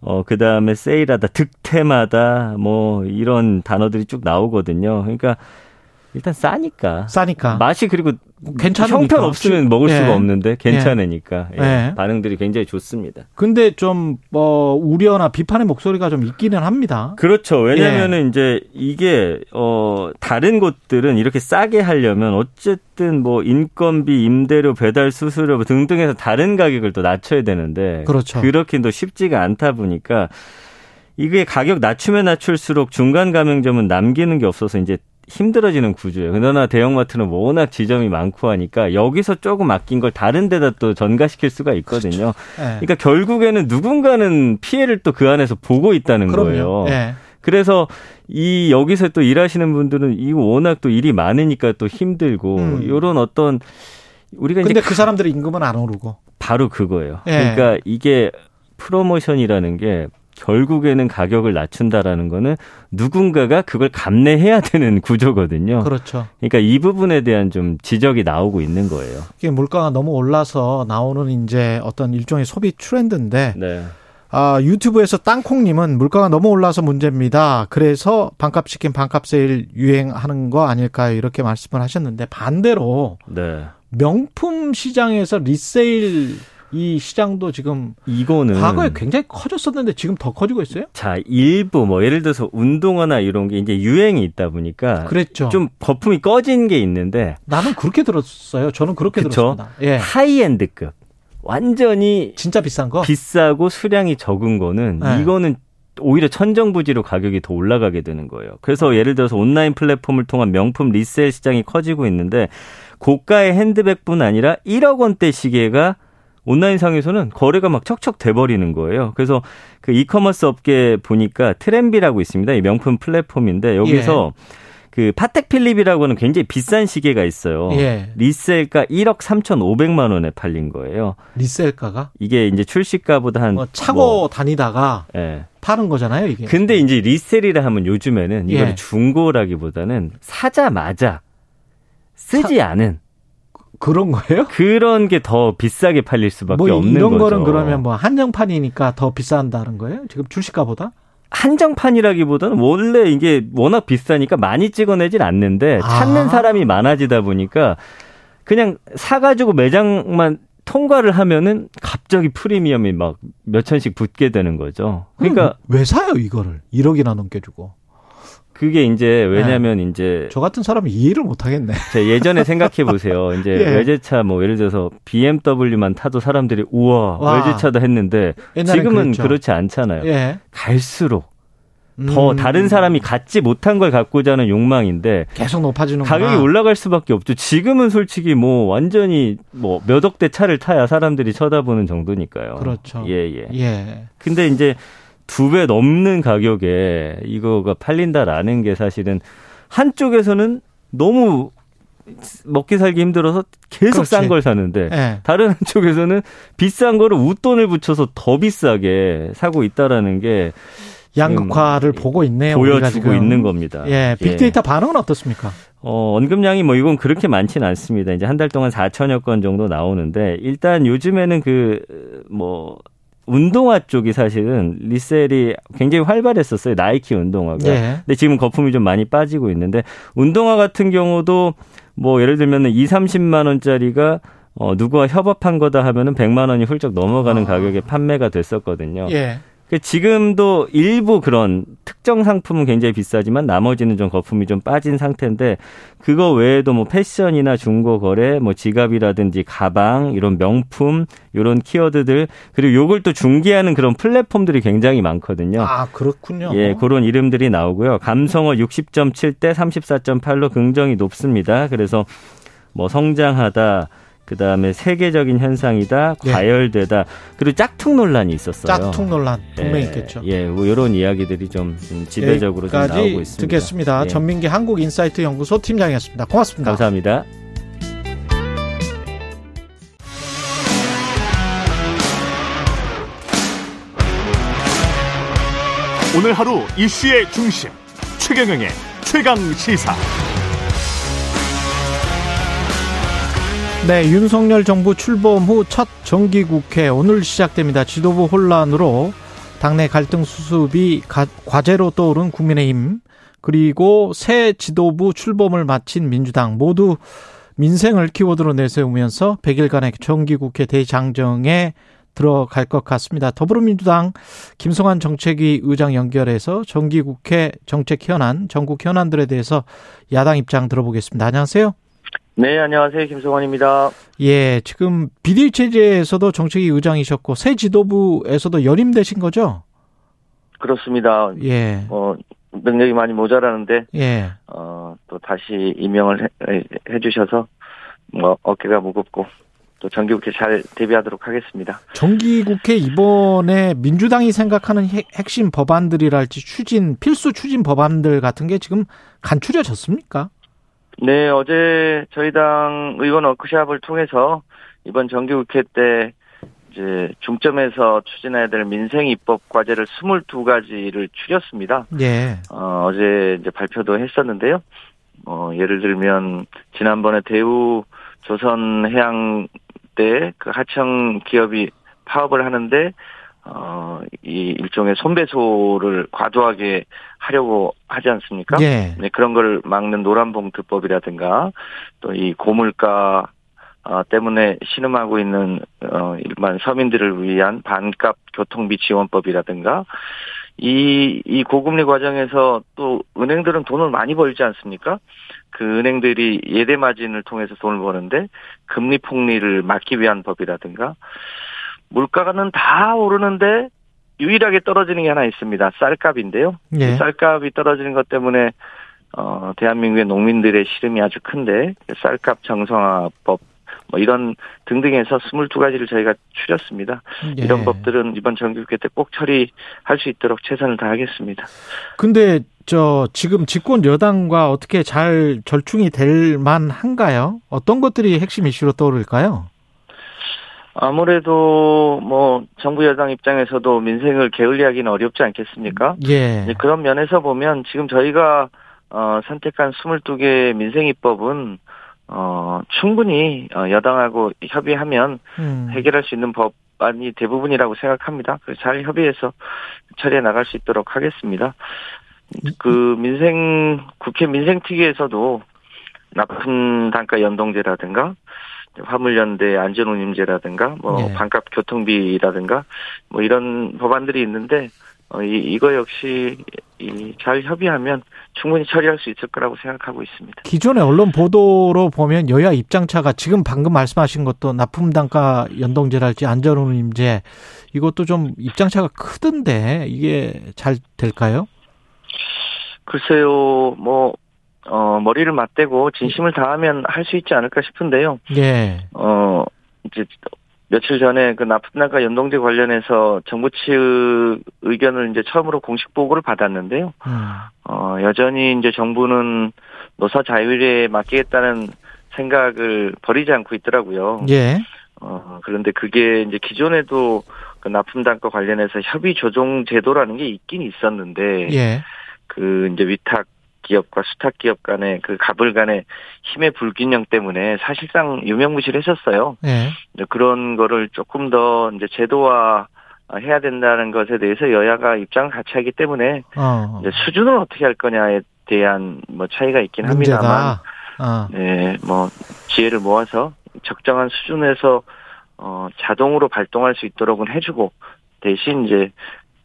어 그 다음에 세일하다, 득템하다, 뭐 이런 단어들이 쭉 나오거든요. 그러니까 일단 싸니까. 싸니까. 맛이 그리고 괜찮으니까. 형편 없으면 먹을 예. 수가 없는데 괜찮으니까 예. 예. 반응들이 굉장히 좋습니다. 근데 좀, 뭐, 우려나 비판의 목소리가 좀 있기는 합니다. 그렇죠. 예. 왜냐면은 이제 이게 어 다른 곳들은 이렇게 싸게 하려면 어쨌든 뭐 인건비, 임대료, 배달 수수료 등등해서 다른 가격을 또 낮춰야 되는데 그렇죠. 그렇긴 또 쉽지가 않다 보니까 이게 가격 낮추면 낮출수록 중간 가맹점은 남기는 게 없어서 이제 힘들어지는 구조예요. 그러나 대형마트는 워낙 지점이 많고 하니까 여기서 조금 아낀 걸 다른 데다 또 전가시킬 수가 있거든요. 예. 그러니까 결국에는 누군가는 피해를 또 그 안에서 보고 있다는 거예요. 그럼요. 예. 그래서 이 여기서 또 일하시는 분들은 이거 워낙 또 일이 많으니까 또 힘들고 음. 이런 어떤 우리가 근데 이제 그 사람들의 임금은 안 오르고. 바로 그거예요. 예. 그러니까 이게 프로모션이라는 게 결국에는 가격을 낮춘다라는 거는 누군가가 그걸 감내해야 되는 [LAUGHS] 구조거든요. 그렇죠. 그러니까 이 부분에 대한 좀 지적이 나오고 있는 거예요. 이게 물가가 너무 올라서 나오는 이제 어떤 일종의 소비 트렌드인데 네. 아, 유튜브에서 땅콩님은 물가가 너무 올라서 문제입니다. 그래서 반값 치킨 반값 세일 유행하는 거 아닐까요? 이렇게 말씀을 하셨는데 반대로 네. 명품 시장에서 리세일 이 시장도 지금 이거는 과거에 굉장히 커졌었는데 지금 더 커지고 있어요? 자 일부 뭐 예를 들어서 운동화나 이런 게 이제 유행이 있다 보니까 그랬죠. 좀 거품이 꺼진 게 있는데 나는 그렇게 들었어요. 저는 그렇게 그쵸? 들었습니다. 예. high-end급 완전히 진짜 비싼 거? 비싸고 수량이 적은 거는 네. 이거는 오히려 천정부지로 가격이 더 올라가게 되는 거예요. 그래서 예를 들어서 온라인 플랫폼을 통한 명품 resell 시장이 커지고 있는데 고가의 핸드백뿐 아니라 1억 원대 시계가 온라인상에서는 거래가 막 척척 돼버리는 거예요. 그래서 그 이커머스 업계 보니까 트렌비라고 있습니다. 이 명품 플랫폼인데 여기서 그 파텍 필립이라고 하는 굉장히 비싼 시계가 있어요. 예. resell가 1억 3,500만 원에 팔린 거예요. resell가가? 이게 이제 출시가보다 한뭐 차고 뭐, 다니다가 예. 파는 거잖아요, 이게. 근데 이제 resell이라 하면 요즘에는 이걸 예. 중고라기보다는 사자마자 쓰지 않은 그런 거예요? [LAUGHS] 그런 게 더 비싸게 팔릴 수밖에 뭐 없는 이런 거죠. 거는 그러면 뭐 한정판이니까 더 비싼다는 거예요? 지금 출시가보다? 한정판이라기보다는 원래 이게 워낙 비싸니까 많이 찍어내질 않는데 찾는 아. 사람이 많아지다 보니까 그냥 사가지고 매장만 통과를 하면은 갑자기 프리미엄이 막 몇 천씩 붙게 되는 거죠. 그러니까 음, 왜 사요 이거를 1억이나 넘게 주고? 그게 이제 왜냐면 이제 저 같은 사람은 이해를 못 하겠네. 제 예전에 생각해 보세요. 이제 [LAUGHS] 예. 외제차 뭐 예를 들어서 BMW만 타도 사람들이 우와 와. 외제차다 했는데 지금은 그랬죠. 그렇지 않잖아요. 예. 갈수록 더 음, 다른 사람이 갖지 못한 걸 갖고자 하는 욕망인데 계속 높아지는 가격이 올라갈 수밖에 없죠. 지금은 솔직히 뭐 완전히 뭐 몇 억대 차를 타야 사람들이 쳐다보는 정도니까요. 그렇죠. 예, 예. 예. 근데 이제 두 배 넘는 가격에 이거가 팔린다라는 게 사실은 한쪽에서는 너무 먹기 살기 힘들어서 계속. 싼 걸 사는데 예. 다른 한쪽에서는 비싼 거를 웃돈을 붙여서 더 비싸게 사고 있다라는 게 양극화를 보고 있네요. 보여주고. 있는 겁니다. 예. 빅데이터 반응은 어떻습니까? 어, 언급량이 뭐 이건 그렇게 많지는 않습니다. 이제 한 달 동안 4천여 건 정도 나오는데 일단 요즘에는 그 뭐 운동화 쪽이 사실은 리셀이 굉장히 활발했었어요. 나이키 운동화가. 예. 근데 지금 거품이 좀 많이 빠지고 있는데 운동화 같은 경우도 뭐 예를 들면은 2, 30만 원짜리가 어 누구와 협업한 거다 하면은 100만 원이 훌쩍 넘어가는 아. 가격에 판매가 됐었거든요. 예. 그 지금도 일부 그런 특정 상품은 굉장히 비싸지만 나머지는 좀 거품이 좀 빠진 상태인데 그거 외에도 뭐 패션이나 중고 거래, 뭐 지갑이라든지 가방 이런 명품 이런 키워드들 그리고 요걸 또 중개하는 그런 플랫폼들이 굉장히 많거든요. 아, 그렇군요. 예, 그런 이름들이 나오고요. 감성어 60.7 대 34.8로 긍정이 높습니다. 그래서 뭐 성장하다, 그 다음에 세계적인 현상이다, 예. 과열되다, 그리고 짝퉁 논란이 있었어요. 짝퉁 논란 분명히 예, 있겠죠. 예, 뭐 이런 이야기들이 좀 지배적으로 좀 나오고 있습니다. 듣겠습니다. 예. 전민기 한국인사이트 연구소 팀장이었습니다. 고맙습니다. 감사합니다. 오늘 하루 이슈의 중심 최경영의 최강 시사. 네, 윤석열 정부 출범 후 첫 정기국회 오늘 시작됩니다. 지도부 혼란으로 당내 갈등 수습이 가- 과제로 떠오른 국민의힘 그리고 새 지도부 출범을 마친 민주당 모두 민생을 키워드로 내세우면서 100일간의 정기국회 대장정에 들어갈 것 같습니다. 더불어민주당 김성환 정책위 의장 연결해서 정기국회 정책 현안, 전국 현안들에 대해서 야당 입장 들어보겠습니다. 안녕하세요. 네, 안녕하세요. 김성원입니다. 예, 지금 비대위 체제에서도 정책위 의장이셨고 새 지도부에서도 연임되신 거죠? 그렇습니다. 예, 어, 능력이 많이 모자라는데, 예. 어, 또 다시 임명을 해, 해주셔서, 뭐, 어깨가 무겁고, 또 정기국회 잘 대비하도록 하겠습니다. 정기국회 이번에 민주당이 생각하는 핵- 핵심 법안들이랄지 추진 필수 추진 법안들 같은 게 지금 간추려졌습니까? 네, 어제 저희 당 의원 워크샵을 통해서 이번 정기국회 때 이제 중점에서 추진해야 될 민생 입법 과제를 22가지를 추렸습니다. 예. 어, 어제 이제 발표도 했었는데요. 어, 예를 들면 지난번에 대우 조선 해양 때 그 하청 기업이 파업을 하는데 어, 이 일종의 손배소를 과도하게 하려고 하지 않습니까? 예. 네, 그런 걸 막는 노란봉투법이라든가 또 이 고물가 어, 때문에 신음하고 있는 어, 일반 서민들을 위한 반값 교통비 지원법이라든가 이, 이 고금리 과정에서 또 은행들은 돈을 많이 벌지 않습니까? 그 은행들이 예대 마진을 통해서 돈을 버는데 금리 폭리를 막기 위한 법이라든가 물가는 다 오르는데 유일하게 떨어지는 게 하나 있습니다. 쌀값인데요. 예. 쌀값이 떨어지는 것 때문에 어 대한민국의 농민들의 시름이 아주 큰데 쌀값 정상화법 뭐 이런 등등해서 22가지를 저희가 추렸습니다. 예. 이런 법들은 이번 정기국회 때 꼭 처리할 수 있도록 최선을 다하겠습니다. 근데 저 지금 집권 여당과 어떻게 잘 절충이 될 만한가요? 어떤 것들이 핵심 이슈로 떠오를까요? 아무래도 뭐 정부 여당 입장에서도 민생을 게을리하기는 어렵지 않겠습니까? 예. 그런 면에서 보면 지금 저희가 어 선택한 22개 민생 입법은 어 충분히 어, 여당하고 협의하면 음. 해결할 수 있는 법안이 대부분이라고 생각합니다. 잘 협의해서 처리해 나갈 수 있도록 하겠습니다. 그 민생 국회 민생특위에서도 납품 단가 연동제라든가 화물연대 안전운임제라든가 뭐 예. 반값 교통비라든가 뭐 이런 법안들이 있는데 어, 이, 이거 역시 이, 잘 협의하면 충분히 처리할 수 있을 거라고 생각하고 있습니다. 기존의 언론 보도로 보면 여야 입장차가 지금 방금 말씀하신 것도 납품 단가 연동제랄지 안전운임제 이것도 좀 입장차가 크던데 이게 잘 될까요? 글쎄요, 뭐, 어, 머리를 맞대고 진심을 다하면 할 수 있지 않을까 싶은데요. 예. 어, 이제 며칠 전에 그 납품단가 연동제 관련해서 정부 측 의견을 이제 처음으로 공식 보고를 받았는데요. 음. 어, 여전히 이제 정부는 노사 자율에 맡기겠다는 생각을 버리지 않고 있더라고요. 예. 어, 그런데 그게 이제 기존에도 그 납품 단가 관련해서 협의 조정 제도라는 게 있긴 있었는데, 예. 그 이제 위탁 기업과 수탁 기업 간의 그 갑을 간의 힘의 불균형 때문에 사실상 유명무실했었어요. 예. 이제 그런 거를 조금 더 이제 제도화 해야 된다는 것에 대해서 여야가 입장을 같이 하기 때문에 어. 수준을 어떻게 할 거냐에 대한 뭐 차이가 있긴 합니다만, 문제다. 어. 네, 뭐 지혜를 모아서 적정한 수준에서 어 자동으로 발동할 수 있도록은 해주고 대신 이제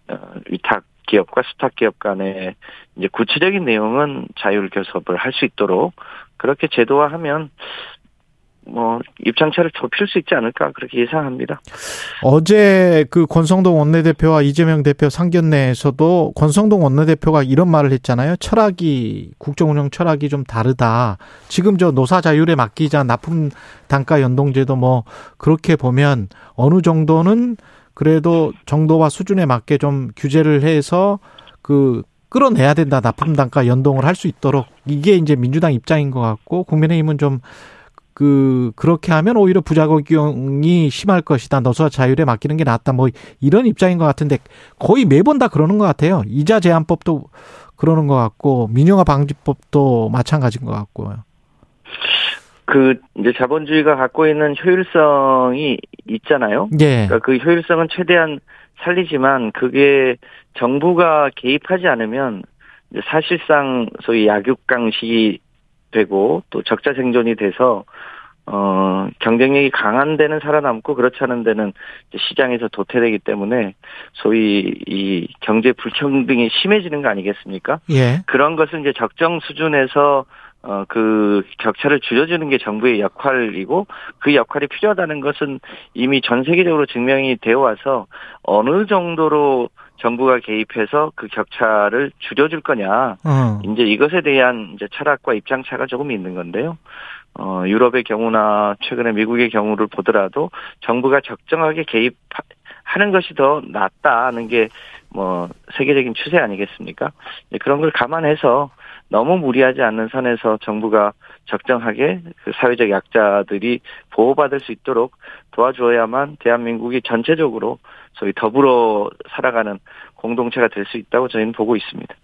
어, 위탁 기업과 수탁 기업 간의 이제 구체적인 내용은 자율 교섭을 할 수 있도록 그렇게 제도화하면 뭐 입장차를 좁힐 수 있지 않을까 그렇게 예상합니다. 어제 그 권성동 원내대표와 이재명 대표 상견례에서도 권성동 원내대표가 이런 말을 했잖아요. 철학이 국정운영 철학이 좀 다르다. 지금 저 노사 자율에 맡기자 납품 단가 연동제도 뭐 그렇게 보면 어느 정도는 그래도 정도와 수준에 맞게 좀 규제를 해서 그 끌어내야 된다. 납품 단가 연동을 할 수 있도록 이게 이제 민주당 입장인 것 같고 국민의힘은 좀 그 그렇게 하면 오히려 부작용이 심할 것이다. 노사 자율에 맡기는 게 낫다. 뭐 이런 입장인 것 같은데 거의 매번 다 그러는 것 같아요. 이자 제한법도 그러는 것 같고 민영화 방지법도 마찬가지인 것 같고요. 그 이제 자본주의가 갖고 있는 효율성이 있잖아요. 예. 그러니까 그 효율성은 최대한 살리지만 그게 정부가 개입하지 않으면 사실상 소위 약육강식이 되고 또 적자 생존이 돼서 어 경쟁력이 강한 데는 살아남고 그렇지 않은 데는 시장에서 도태되기 때문에 소위 이 경제 불평등이 심해지는 거 아니겠습니까? 예. 그런 것은 이제 적정 수준에서 어, 그 격차를 줄여주는 게 정부의 역할이고 그 역할이 필요하다는 것은 이미 전 세계적으로 증명이 되어 와서 어느 정도로 정부가 개입해서 그 격차를 줄여줄 거냐. 어. 이제 이것에 대한 이제 철학과 입장차가 조금 있는 건데요. 어, 유럽의 경우나 최근에 미국의 경우를 보더라도 정부가 적정하게 개입하는 것이 더 낫다는 게 뭐 세계적인 추세 아니겠습니까? 그런 걸 감안해서 너무 무리하지 않는 선에서 정부가 적정하게 그 사회적 약자들이 보호받을 수 있도록 도와줘야만 대한민국이 전체적으로 소위 더불어 살아가는 공동체가 될 수 있다고 저희는 보고 있습니다.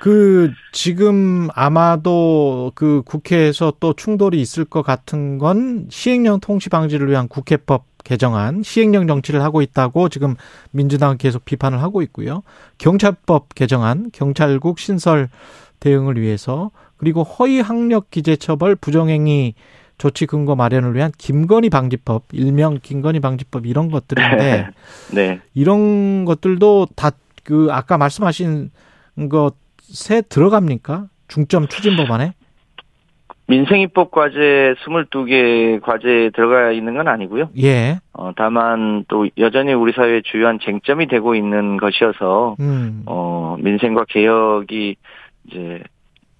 그 지금 아마도 그 국회에서 또 충돌이 있을 것 같은 건 시행령 통치 방지를 위한 국회법 개정안 시행령 정치를 하고 있다고 지금 민주당은 계속 비판을 하고 있고요. 경찰법 개정안 경찰국 신설 대응을 위해서 그리고 허위 학력 기재 처벌 부정행위 조치 근거 마련을 위한 김건희 방지법, 일명 김건희 방지법 이런 것들인데 [LAUGHS] 네. 이런 것들도 다 그 아까 말씀하신 것에 들어갑니까? 중점 추진 법안에? 민생입법 과제 22개 과제에 들어가 있는 건 아니고요. 예. 어, 다만 또 여전히 우리 사회의 주요한 쟁점이 되고 있는 것이어서 음. 어, 민생과 개혁이 이제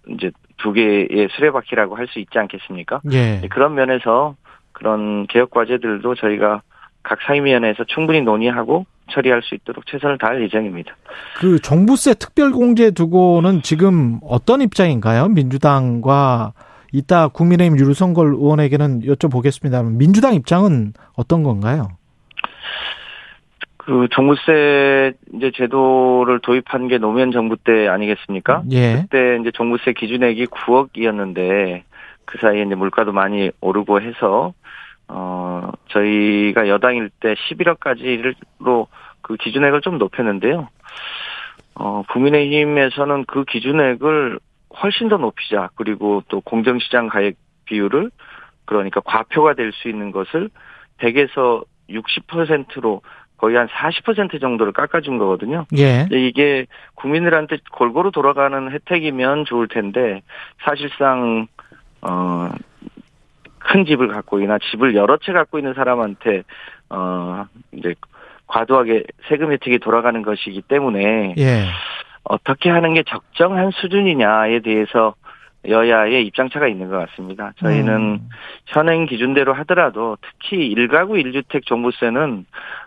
이제 두 개의 수레바퀴라고 할 수 있지 않겠습니까? 예. 네, 그런 면에서 그런 개혁 과제들도 저희가 각 상임위원회에서 충분히 논의하고 처리할 수 있도록 최선을 다할 예정입니다. 그 종부세 특별공제 두고는 지금 어떤 입장인가요? 민주당과 이따 국민의힘 유성걸 의원에게는 여쭤보겠습니다. 민주당 입장은 어떤 건가요? 그 종부세 이제 제도를 도입한 게 노무현 정부 때 아니겠습니까? 예. 그때 이제 종부세 기준액이 9억이었는데 그 사이에 이제 물가도 많이 오르고 해서 어 저희가 여당일 때 11억까지로 그 기준액을 좀 높였는데요. 어 국민의힘에서는 그 기준액을 훨씬 더 높이자 그리고 또 공정시장 가액 비율을 그러니까 과표가 될 수 있는 것을 100에서 60%로 거의 한 40% 정도를 깎아준 거거든요. 예. 이게 국민들한테 골고루 돌아가는 혜택이면 좋을 텐데 사실상 어. 큰 집을 갖고 있나 집을 여러 채 갖고 있는 사람한테 어 이제 과도하게 세금 혜택이 돌아가는 것이기 때문에 예. 어떻게 하는 게 적정한 수준이냐에 대해서 여야의 입장 차가 있는 것 같습니다. 저희는 음. 현행 기준대로 하더라도 특히 1가구 1주택 종부세는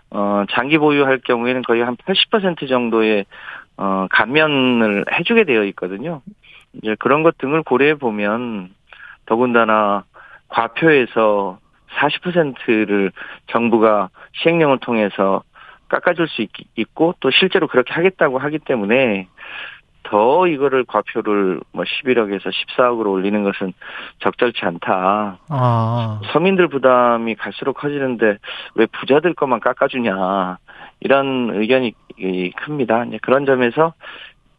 어 장기 보유할 경우에는 거의 한 80% 정도의 어 감면을 해주게 되어 있거든요. 이제 그런 것 등을 고려해 보면 더군다나 과표에서 40%를 정부가 시행령을 통해서 깎아줄 수 있, 있고 또 실제로 그렇게 하겠다고 하기 때문에 더 이거를 과표를 뭐 11억에서 14억으로 올리는 것은 적절치 않다. 아. 서민들 부담이 갈수록 커지는데 왜 부자들 것만 깎아주냐 이런 의견이 큽니다. 그런 점에서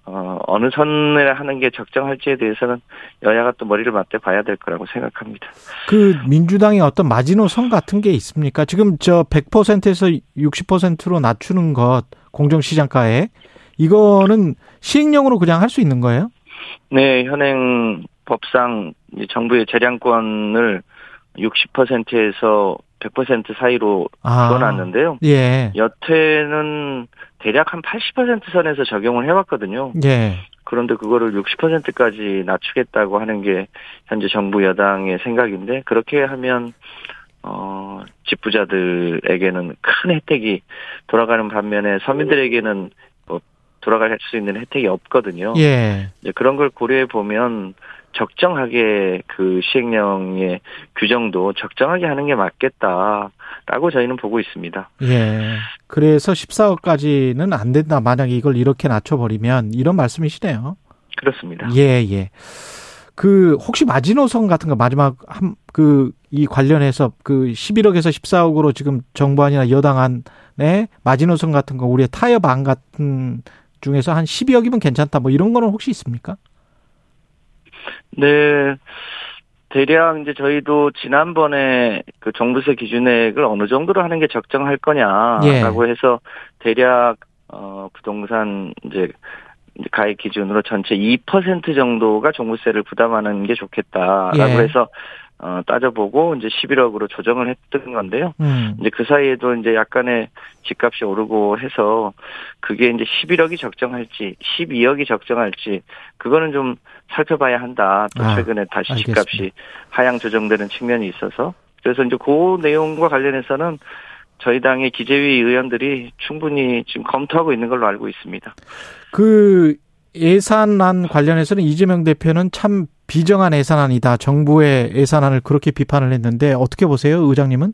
어, 어느 선을 하는 게 적정할지에 대해서는 여야가 또 머리를 맞대 봐야 될 거라고 생각합니다. 그 민주당의 어떤 마지노선 같은 게 있습니까? 지금 저 100%에서 60%로 낮추는 것 공정시장가에 이거는 시행령으로 그냥 할 수 있는 거예요? 네, 현행 법상 정부의 재량권을 60%에서 100% 사이로 아, 주어놨는데요. 예. 여태는 대략 한 80% 선에서 적용을 해왔거든요. 예. 그런데 그거를 60%까지 낮추겠다고 하는 게 현재 정부 여당의 생각인데 그렇게 하면 어 집부자들에게는 큰 혜택이 돌아가는 반면에 서민들에게는 뭐 돌아갈 수 있는 혜택이 없거든요. 예. 이제 그런 걸 고려해 보면 적정하게 그 시행령의 규정도 적정하게 하는 게 맞겠다라고 저희는 보고 있습니다. 예. 그래서 14억까지는 안 된다. 만약에 이걸 이렇게 낮춰버리면 이런 말씀이시네요. 그렇습니다. 예, 예. 그 혹시 마지노선 같은 거 마지막 한 그 이 관련해서 그 11억에서 14억으로 지금 정부안이나 여당 안에 마지노선 같은 거 우리의 타협 안 같은 중에서 한 12억이면 괜찮다 뭐 이런 거는 혹시 있습니까? 네. 대략 이제 저희도 지난번에 그 정부세 기준액을 어느 정도로 하는 게 적정할 거냐라고 예. 해서 대략 어 부동산 이제 가액 기준으로 전체 2% 정도가 종부세를 부담하는 게 좋겠다라고 예. 해서 어, 따져보고 이제 11억으로 조정을 했던 건데요. 음. 이제 그 사이에도 이제 약간의 집값이 오르고 해서 그게 이제 11억이 적정할지 12억이 적정할지 그거는 좀 살펴봐야 한다. 또 아, 최근에 다시 알겠습니다. 집값이 하향 조정되는 측면이 있어서 그래서 이제 그 내용과 관련해서는 저희 당의 기재위 의원들이 충분히 지금 검토하고 있는 걸로 알고 있습니다. 그 예산안 관련해서는 이재명 대표는 참 비정한 예산안이다. 정부의 예산안을 그렇게 비판을 했는데 어떻게 보세요, 의장님은?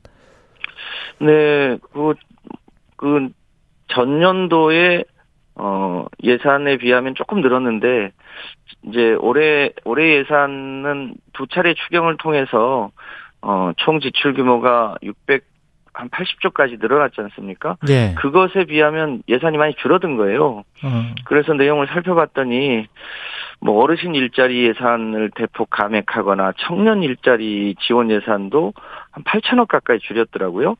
네, 그, 그, 전년도에, 어, 예산에 비하면 조금 늘었는데, 이제 올해, 올해 예산은 두 차례 추경을 통해서, 어, 총 지출 규모가 600, 한 80조까지 늘어났지 않습니까? 네. 그것에 비하면 예산이 많이 줄어든 거예요. 어. 그래서 내용을 살펴봤더니 뭐 어르신 일자리 예산을 대폭 감액하거나 청년 일자리 지원 예산도 한 8천억 가까이 줄였더라고요.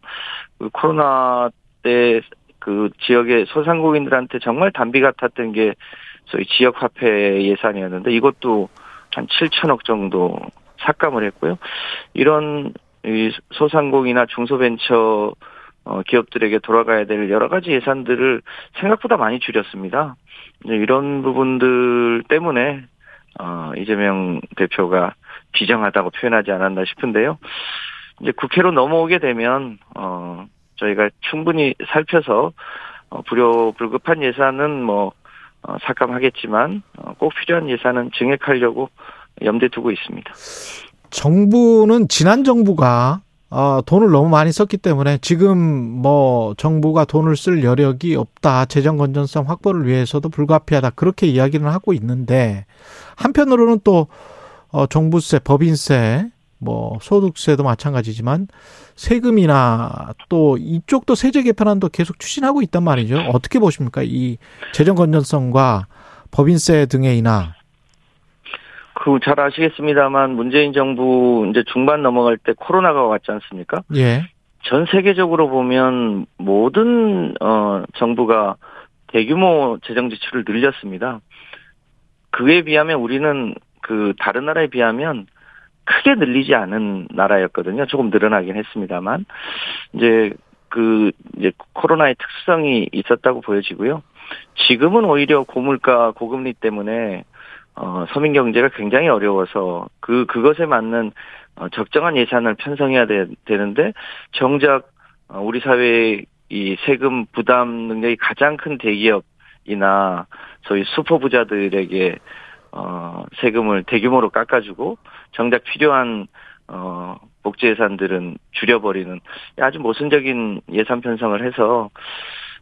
그 코로나 때 그 지역의 소상공인들한테 정말 단비 같았던 게 소위 지역 화폐 예산이었는데 이것도 한 7천억 정도 삭감을 했고요. 이런 이 소상공이나 중소벤처 어, 기업들에게 돌아가야 될 여러 가지 예산들을 생각보다 많이 줄였습니다. 이런 부분들 때문에 어, 이재명 대표가 비정하다고 표현하지 않았나 싶은데요. 이제 국회로 넘어오게 되면 어, 저희가 충분히 살펴서 어, 불효불급한 예산은 뭐 어, 삭감하겠지만 어, 꼭 필요한 예산은 증액하려고 염두에 두고 있습니다. 정부는 지난 정부가 어, 돈을 너무 많이 썼기 때문에 지금 뭐 정부가 돈을 쓸 여력이 없다. 재정 건전성 확보를 위해서도 불가피하다. 그렇게 이야기를 하고 있는데 한편으로는 또 어, 종부세, 법인세, 뭐 소득세도 마찬가지지만 세금이나 또 이쪽도 세제 개편안도 계속 추진하고 있단 말이죠. 어떻게 보십니까? 이 재정 건전성과 법인세 등의 인하. 그 잘 아시겠습니다만 문재인 정부 이제 중반 넘어갈 때 코로나가 왔지 않습니까? 예. 전 세계적으로 보면 모든 어 정부가 대규모 재정 지출을 늘렸습니다. 그에 비하면 우리는 그 다른 나라에 비하면 크게 늘리지 않은 나라였거든요. 조금 늘어나긴 했습니다만 이제 그 이제 코로나의 특성이 있었다고 보여지고요. 지금은 오히려 고물가 고금리 때문에 어 서민 경제가 굉장히 어려워서 그 그것에 맞는 어, 적정한 예산을 편성해야 되, 되는데 정작 어, 우리 사회의 이 세금 부담 능력이 가장 큰 대기업이나 소위 슈퍼 부자들에게 어 세금을 대규모로 깎아주고 정작 필요한 어 복지 예산들은 줄여버리는 아주 모순적인 예산 편성을 해서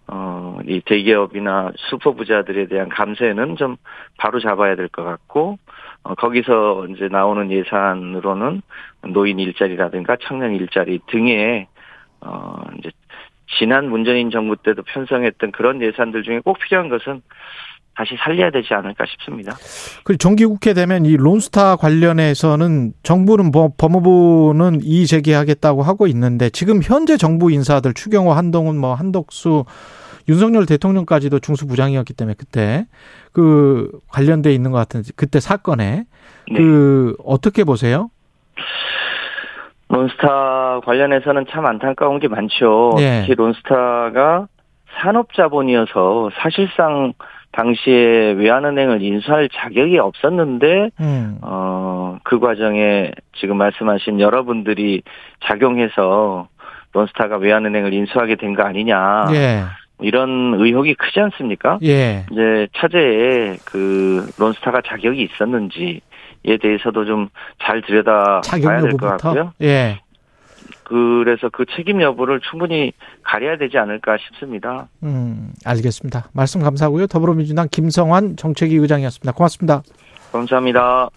어, 이 대기업이나 슈퍼 부자들에 대한 감세는 좀 바로 잡아야 될 것 같고, 어, 거기서 이제 나오는 예산으로는 노인 일자리라든가 청년 일자리 등의, 어, 이제 지난 문재인 정부 때도 편성했던 그런 예산들 중에 꼭 필요한 것은 다시 살려야 되지 않을까 싶습니다. 그 정기국회 되면 이 론스타 관련해서는 정부는 뭐 법무부는 이의 제기하겠다고 하고 있는데 지금 현재 정부 인사들 추경호, 한동훈, 뭐 한덕수, 윤석열 대통령까지도 중수부장이었기 때문에 그때 그 관련돼 있는 것 같은 그때 사건에 네. 그 어떻게 보세요? 론스타 관련해서는 참 안타까운 게 많죠. 네. 특히 론스타가 산업자본이어서 사실상 당시에 외환은행을 인수할 자격이 없었는데 음. 어그 과정에 지금 말씀하신 여러분들이 작용해서 론스타가 외환은행을 인수하게 된 거 아니냐. 예. 이런 의혹이 크지 않습니까? 예. 이제 차제에 그 론스타가 자격이 있었는지에 대해서도 좀 잘 들여다 봐야 될 것 같고요. 예. 그래서 그 책임 여부를 충분히 가려야 되지 않을까 싶습니다. 음, 알겠습니다. 말씀 감사하고요. 더불어민주당 김성환 정책위 의장이었습니다. 고맙습니다. 감사합니다.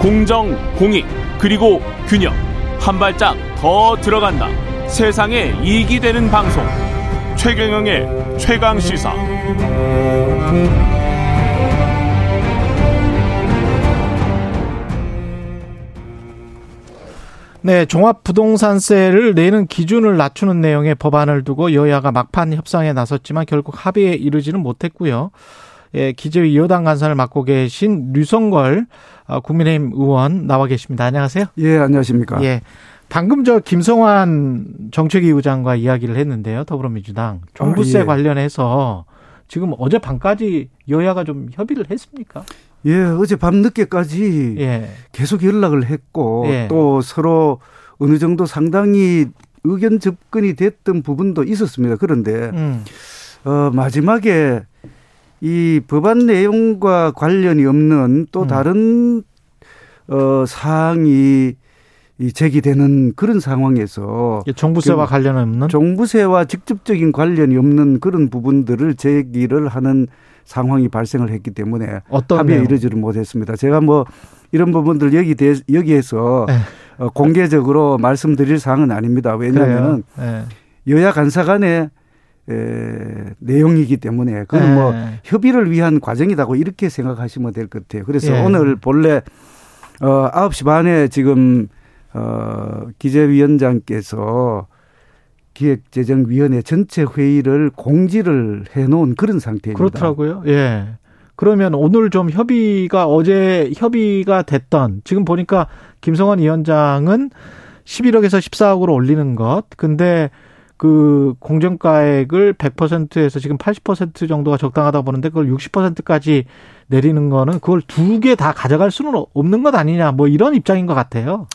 공정, 공익, 그리고 균형. 한 발짝 더 들어간다. 세상에 이익이 되는 방송. 최경영의 최강 시사. 네, 종합부동산세를 내는 기준을 낮추는 내용의 법안을 두고 여야가 막판 협상에 나섰지만 결국 합의에 이르지는 못했고요. 예, 기재위 여당 간사를 맡고 계신 류성걸 어, 국민의힘 의원 나와 계십니다. 안녕하세요. 예, 안녕하십니까. 예. 방금 저 김성환 정책위 의장과 이야기를 했는데요. 더불어민주당 종부세 아, 예. 관련해서 지금 어제 밤까지 여야가 좀 협의를 했습니까? 예, 어제 밤 늦게까지 예. 계속 연락을 했고 예. 또 서로 어느 정도 상당히 의견 접근이 됐던 부분도 있었습니다. 그런데 음. 어 마지막에 이 법안 내용과 관련이 없는 또 음. 다른 어 사항이 이 제기되는 그런 상황에서 종부세와 관련 없는 종부세와 직접적인 관련이 없는 그런 부분들을 제기를 하는 상황이 발생을 했기 때문에 합의에 이르지를 못했습니다. 제가 뭐 이런 부분들 여기 대, 여기에서 네. 어, 공개적으로 말씀드릴 사항은 아닙니다. 왜냐하면 네. 여야 간사 간의 에, 내용이기 때문에 그건 네. 뭐 협의를 위한 과정이라고 이렇게 생각하시면 될 것 같아요. 그래서 네. 오늘 본래 어 9시 반에 지금 어 기재위원장께서 기획재정위원회 전체 회의를 공지를 해 놓은 그런 상태입니다. 그렇더라고요. 예. 그러면 오늘 좀 협의가 어제 협의가 됐던 지금 보니까 김성환 위원장은 11억에서 14억으로 올리는 것. 근데 그 공정가액을 100%에서 지금 80% 정도가 적당하다 보는데 그걸 60%까지 내리는 거는 그걸 두 개 다 가져갈 수는 없는 것 아니냐 뭐 이런 입장인 것 같아요.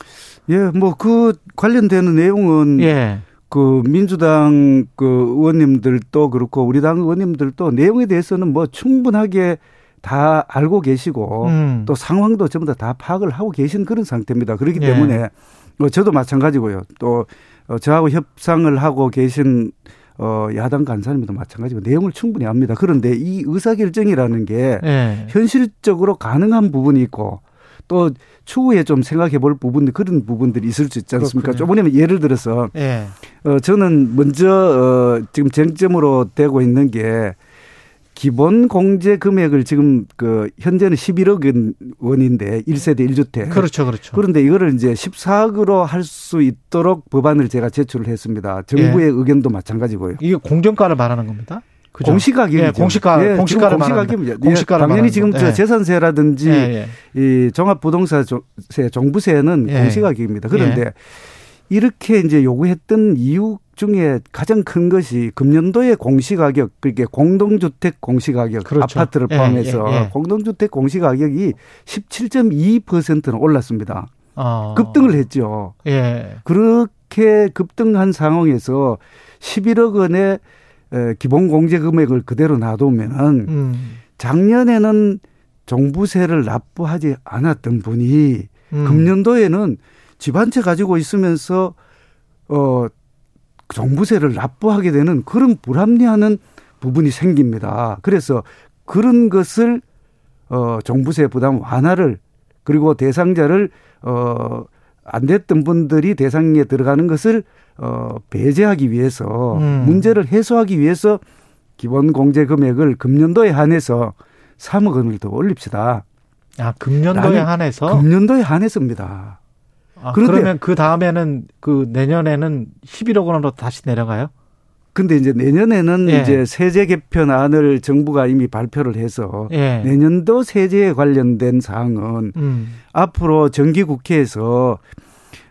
예, 뭐 그 관련되는 내용은 예. 그 민주당 그 의원님들도 그렇고 우리 당 의원님들도 내용에 대해서는 뭐 충분하게 다 알고 계시고 음. 또 상황도 전부 다, 다 파악을 하고 계신 그런 상태입니다. 그렇기 예. 때문에 뭐 저도 마찬가지고요. 또 어, 저하고 협상을 하고 계신 어, 야당 간사님도 마찬가지고 내용을 충분히 압니다. 그런데 이 의사결정이라는 게 네. 현실적으로 가능한 부분이 있고 또 추후에 좀 생각해 볼 부분 그런 부분들이 있을 수 있지 않습니까? 조금은 예를 들어서 네. 어, 저는 먼저 어, 지금 쟁점으로 되고 있는 게 기본 공제 금액을 지금 그 현재는 11억 원인데 1세대 1주택. 그렇죠. 그렇죠. 그런데 이거를 이제 14억으로 할 수 있도록 법안을 제가 제출을 했습니다. 정부의 예. 의견도 마찬가지고요. 이게 공정가를 말하는 겁니다. 그죠? 공시가격 예, 공시가 예, 공시가를 공시가격입니다. 공시가 당연히 지금 예. 재산세라든지 예, 예. 이 종합부동산세 정부세는 예. 공시가격입니다. 그런데 이렇게 이제 요구했던 이유 중에 가장 큰 것이 금년도의 공시가격, 그게 공동주택 공시가격, 그렇죠. 아파트를 예, 포함해서 예, 예, 공동주택 공시가격이 17.2%는 올랐습니다. 어. 급등을 했죠. 예. 그렇게 급등한 상황에서 11억 원의 기본 공제 금액을 그대로 놔두면은 음. 작년에는 종부세를 납부하지 않았던 분이 음. 금년도에는 집 한 채 가지고 있으면서 어 종부세를 납부하게 되는 그런 불합리하는 부분이 생깁니다. 그래서 그런 것을 어 종부세 부담 완화를 그리고 대상자를 어안 됐던 분들이 대상에 들어가는 것을 어 배제하기 위해서 음. 문제를 해소하기 위해서 기본 공제 금액을 금년도에 한해서 3억 원을 더 올립시다. 아, 금년도에 한해서? 금년도에 한해서입니다. 아, 그러면 그 다음에는 그 내년에는 11억 원으로 다시 내려가요? 근데 이제 내년에는 예. 이제 세제 개편안을 정부가 이미 발표를 해서 예. 내년도 세제에 관련된 사항은 음. 앞으로 정기 국회에서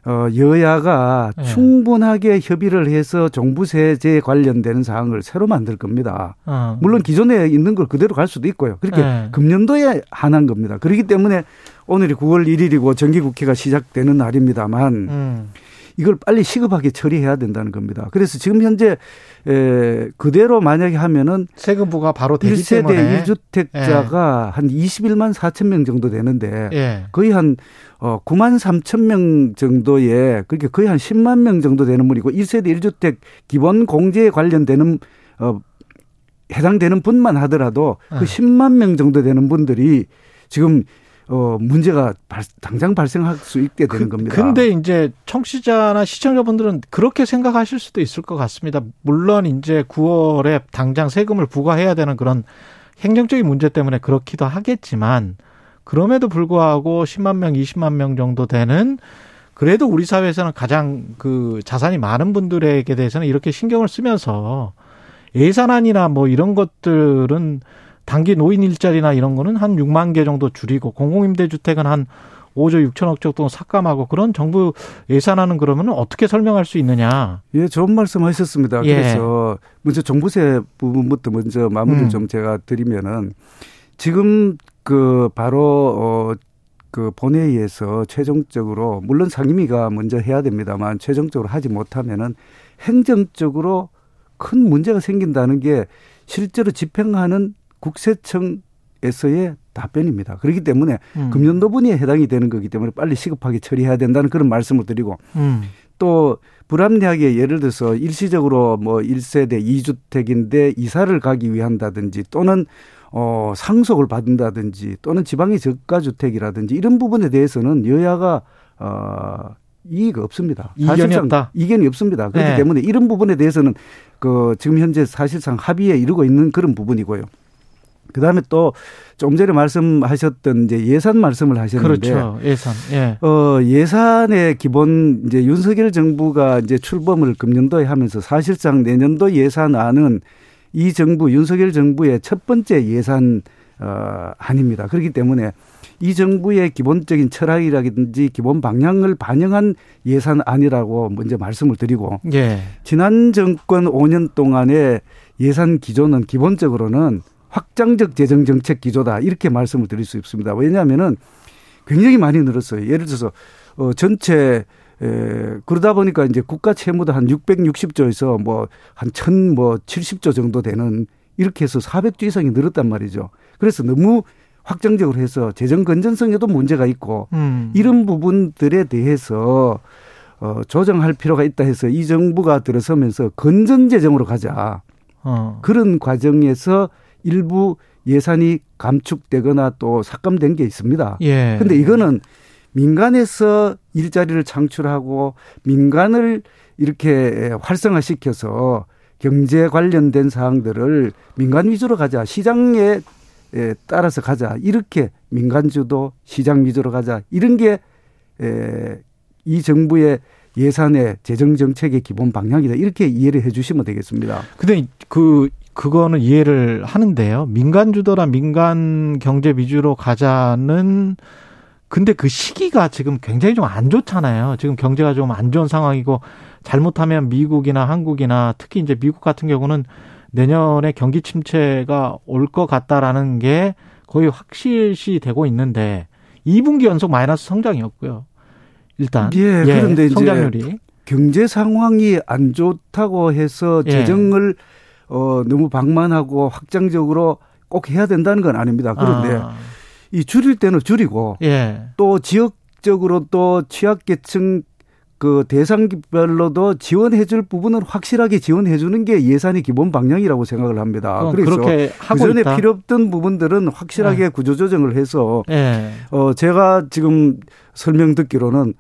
어 여야가 예. 충분하게 협의를 해서 종부세제 관련되는 사항을 새로 만들 겁니다. 어. 물론 기존에 있는 걸 그대로 갈 수도 있고요. 그렇게 예. 금년도에 한한 겁니다. 그렇기 때문에 오늘이 9월 1일이고 정기국회가 시작되는 날입니다만 음. 이걸 빨리 시급하게 처리해야 된다는 겁니다. 그래서 지금 현재 에 그대로 만약에 하면은 세금 부가 바로 되기 1세대 때문에 1주택자가 예. 한 21만 4천 명 정도 되는데 예. 거의 한 어, 9만 3천 명 정도의 그렇게 거의 한 10만 명 정도 되는 분이고 1세대 1주택 기본 공제에 관련되는 어 해당되는 분만 하더라도 그 10만 예. 명 정도 되는 분들이 지금 어, 문제가 발, 당장 발생할 수 있게 되는 그, 겁니다. 근데 이제 청취자나 시청자분들은 그렇게 생각하실 수도 있을 것 같습니다. 물론 이제 9월에 당장 세금을 부과해야 되는 그런 행정적인 문제 때문에 그렇기도 하겠지만 그럼에도 불구하고 10만 명, 20만 명 정도 되는 그래도 우리 사회에서는 가장 그 자산이 많은 분들에게 대해서는 이렇게 신경을 쓰면서 예산안이나 뭐 이런 것들은 단기 노인 일자리나 이런 거는 한 6만 개 정도 줄이고 공공임대주택은 한 5조 6천억 정도 삭감하고 그런 정부 예산안은 그러면 어떻게 설명할 수 있느냐? 예, 좋은 말씀 하셨습니다. 예. 그래서 먼저 종부세 부분부터 먼저 마무리를 음. 좀 제가 드리면은 지금 그 바로 어 그 본회의에서 최종적으로 물론 상임위가 먼저 해야 됩니다만 최종적으로 하지 못하면은 행정적으로 큰 문제가 생긴다는 게 실제로 집행하는 국세청에서의 답변입니다. 그렇기 때문에 음. 금년도분에 해당이 되는 거기 때문에 빨리 시급하게 처리해야 된다는 그런 말씀을 드리고 음. 또 불합리하게 예를 들어서 일시적으로 뭐 1세대 2주택인데 이사를 가기 위한다든지 또는 어 상속을 받는다든지 또는 지방의 저가 주택이라든지 이런 부분에 대해서는 여야가 어 이의가 없습니다. 이견이 없다. 이견이 없습니다. 그렇기 네. 때문에 이런 부분에 대해서는 그 지금 현재 사실상 합의에 이르고 있는 그런 부분이고요. 그 다음에 또 좀 전에 말씀하셨던 이제 예산 말씀을 하셨는데. 그렇죠. 예산. 예. 어, 예산의 기본 이제 윤석열 정부가 이제 출범을 금년도에 하면서 사실상 내년도 예산안은 이 정부, 윤석열 정부의 첫 번째 예산, 어, 아닙니다. 그렇기 때문에 이 정부의 기본적인 철학이라든지 기본 방향을 반영한 예산안이라고 먼저 말씀을 드리고. 예. 지난 정권 5년 동안의 예산 기조는 기본적으로는 확장적 재정 정책 기조다 이렇게 말씀을 드릴 수 있습니다. 왜냐하면은 굉장히 많이 늘었어요. 예를 들어서 어 전체 에, 그러다 보니까 이제 국가 채무도 한 660조에서 뭐 한 1000뭐 70조 정도 되는 이렇게 해서 400조 이상이 늘었단 말이죠. 그래서 너무 확정적으로 해서 재정 건전성에도 문제가 있고 음. 이런 부분들에 대해서 어 조정할 필요가 있다 해서 이 정부가 들어서면서 건전 재정으로 가자. 어. 그런 과정에서 일부 예산이 감축되거나 또 삭감된 게 있습니다. 예. 근데 이거는 민간에서 일자리를 창출하고 민간을 이렇게 활성화시켜서 경제 관련된 사항들을 민간 위주로 가자. 시장에 따라서 가자. 이렇게 민간 주도 시장 위주로 가자. 이런 게 이 정부의 예산의 재정 정책의 기본 방향이다. 이렇게 이해를 해 주시면 되겠습니다. 근데 그 그거는 이해를 하는데요. 민간 주도라 민간 경제 위주로 가자는 근데 그 시기가 지금 굉장히 좀 안 좋잖아요. 지금 경제가 좀 안 좋은 상황이고 잘못하면 미국이나 한국이나 특히 이제 미국 같은 경우는 내년에 경기 침체가 올 것 같다라는 게 거의 확실시 되고 있는데 2분기 연속 마이너스 성장이었고요. 일단 예, 예 그런데 성장률이 경제 상황이 안 좋다고 해서 예. 재정을 예. 어, 너무 방만하고 확장적으로 꼭 해야 된다는 건 아닙니다. 그런데 아. 이 줄일 때는 줄이고 예. 또 지역적으로 또 취약계층 그 대상별로도 지원해 줄 부분은 확실하게 지원해 주는 게 예산의 기본 방향이라고 생각을 합니다. 그래서 그전에 있다. 필요 없던 부분들은 확실하게 네. 구조 조정을 해서 네. 어 제가 지금 설명 듣기로는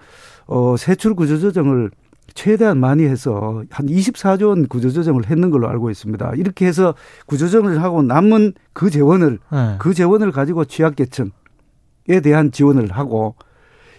어 세출 구조 조정을 최대한 많이 해서 한 24조 원 구조조정을 했는 걸로 알고 있습니다. 이렇게 해서 구조조정을 하고 남은 그 재원을 네. 그 재원을 가지고 취약계층에 대한 지원을 하고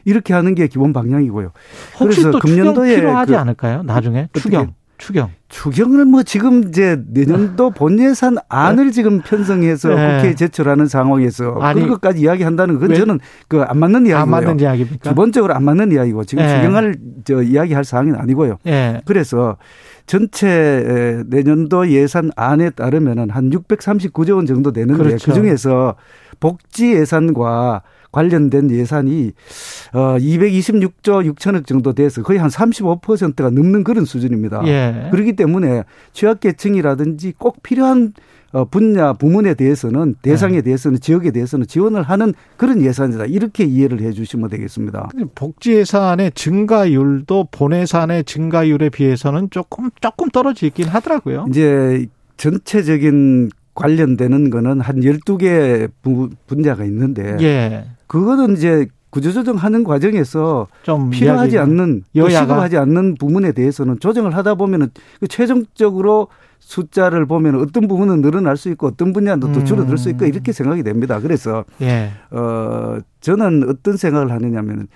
이렇게 하는 게 기본 방향이고요. 혹시 그래서 또 금년도에 필요하지 그 않을까요? 나중에 추경. 추경. 추경을 뭐 지금 이제 내년도 본 예산 안을 네. 지금 편성해서 네. 국회에 제출하는 상황에서 아니, 그런 것까지 이야기한다는 건 저는 그 안 맞는 이야기고요. 안 맞는 이야기입니까? 기본적으로 안 맞는 이야기고 지금 네. 추경을 저 이야기할 사항은 아니고요. 네. 그래서 전체 내년도 예산 안에 따르면은 한 639조 원 정도 되는데 그렇죠. 그 중에서 복지 예산과 관련된 예산이 어 226조 6천억 정도 돼서 거의 한 35%가 넘는 그런 수준입니다. 예. 그렇기 때문에 취약계층이라든지 꼭 필요한 어, 분야 부문에 대해서는 대상에 네. 대해서는 지역에 대해서는 지원을 하는 그런 예산이다 이렇게 이해를 해주시면 되겠습니다. 복지 예산의 증가율도 본 예산의 증가율에 비해서는 조금 조금 떨어지긴 하더라고요. 이제 전체적인 관련되는 거는 한 12개 분야가 있는데 예. 그거는 이제 구조조정하는 과정에서 좀 필요하지 않는 시급하지 않는 부분에 대해서는 조정을 하다 보면은 그 최종적으로 숫자를 보면 어떤 부분은 늘어날 수 있고 어떤 분야는 또 줄어들 수 있고 음. 이렇게 생각이 됩니다. 그래서 예. 어 저는 어떤 생각을 하느냐면은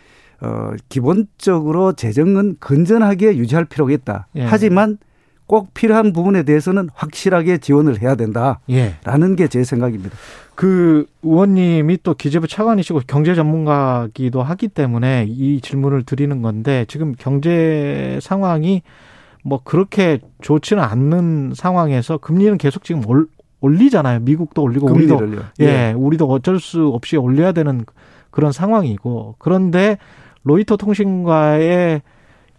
어 기본적으로 재정은 건전하게 유지할 필요가 있다. 예. 하지만 꼭 필요한 부분에 대해서는 확실하게 지원을 해야 된다라는 예. 게제 생각입니다. 그 의원님이 또 기재부 차관이시고 경제 전문가기도 하기 때문에 이 질문을 드리는 건데 지금 경제 상황이 뭐 그렇게 좋지는 않는 상황에서 금리는 계속 지금 올, 올리잖아요. 미국도 올리고 우리도 예, 예, 우리도 어쩔 수 없이 올려야 되는 그런 상황이고 그런데 로이터 통신과의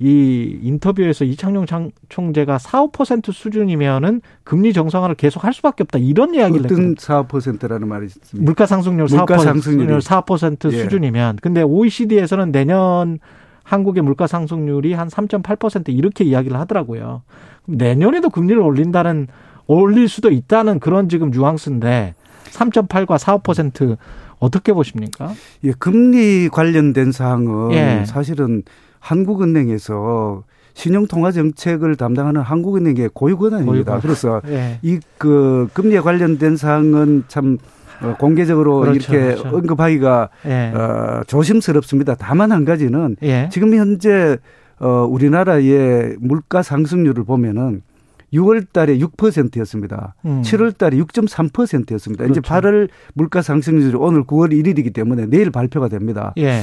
이 인터뷰에서 이창용 총재가 4, 5% 수준이면은 금리 정상화를 계속 할 수밖에 없다 이런 이야기를 어떤 4, 5%라는 말이 있습니다. 물가 상승률 4%, 물가 상승률 4% 예. 수준이면 근데 OECD에서는 내년 한국의 물가 상승률이 한 3.8% 이렇게 이야기를 하더라고요. 내년에도 금리를 올린다는 올릴 수도 있다는 그런 지금 뉘앙스인데 3.8과 4, 5% 어떻게 보십니까? 예, 금리 관련된 사항은 예. 사실은 한국은행에서 신용통화 정책을 담당하는 한국은행의 고유 권한입니다. 그래서 예. 이그 금리에 관련된 사항은 참 어, 공개적으로 그렇죠, 이렇게 그렇죠. 언급하기가 예. 어, 조심스럽습니다. 다만 한 가지는 예. 지금 현재 어, 우리나라의 물가 상승률을 보면은 6월 달에 6%였습니다. 음. 7월 달에 6.3%였습니다. 그렇죠. 이제 8월 물가 상승률이 오늘 9월 1일이기 때문에 내일 발표가 됩니다. 예.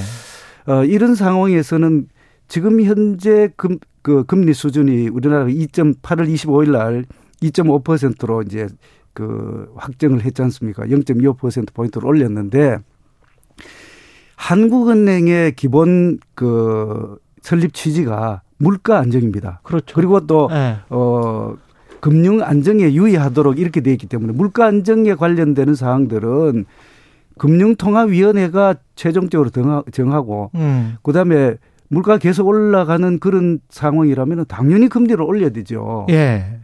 어, 이런 상황에서는 지금 현재 금, 그 금리 수준이 우리나라 2.8월 25일 날 2.5%로 이제 그 확정을 했지 않습니까? 0.25% 포인트를 올렸는데 한국은행의 기본 그 설립 취지가 물가 안정입니다. 그렇죠. 그리고 또 네. 어, 금융 안정에 유의하도록 이렇게 돼 있기 때문에 물가 안정에 관련되는 사항들은 금융통화위원회가 최종적으로 정하고 음. 그다음에 물가 계속 올라가는 그런 상황이라면 당연히 금리를 올려야 되죠. 예.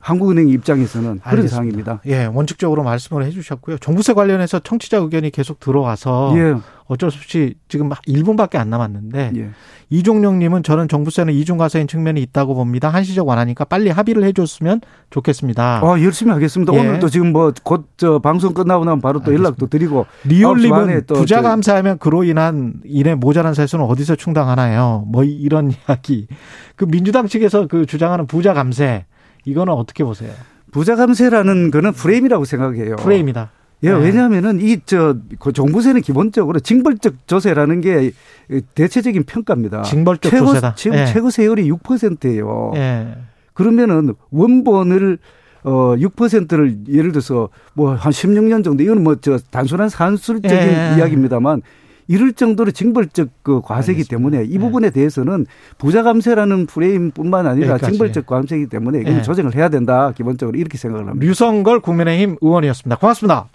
한국은행 입장에서는 그런 알겠습니다. 상황입니다. 예, 원칙적으로 말씀을 해주셨고요. 종부세 관련해서 청취자 의견이 계속 들어와서 예. 어쩔 수 없이 지금 1분밖에 안 남았는데 예. 이종령님은 저는 종부세는 이중과세인 측면이 있다고 봅니다. 한시적 완화니까 빨리 합의를 해줬으면 좋겠습니다. 아, 열심히 하겠습니다. 예. 오늘도 지금 뭐곧저 방송 끝나고 나면 바로 또 알겠습니다. 연락도 드리고 리올님은 부자 감사하면 그로 인한 일의 모자란 세수는 어디서 충당하나요? 뭐 이런 [LAUGHS] 이야기. 그 민주당 측에서 그 주장하는 부자 감세 이거는 어떻게 보세요? 부자 감세라는 거는 프레임이라고 생각해요. 프레임이다. 예, 네. 왜냐하면은 이저그 종부세는 기본적으로 징벌적 조세라는 게 대체적인 평가입니다. 징벌적 최고, 조세다. 지금 네. 최고 세율이 6%예요. 네. 그러면은 원본을 어 6%를 예를 들어서 뭐 한 16년 정도 이거는 뭐저 단순한 산술적인 네. 이야기입니다만 이럴 정도로 징벌적 그 과세기 때문에 이 네. 부분에 대해서는 부자 감세라는 프레임뿐만 아니라 여기까지. 징벌적 과세이기 때문에 이건 네. 조정을 해야 된다. 기본적으로 이렇게 생각을 합니다. 류성걸 국민의힘 의원이었습니다. 고맙습니다.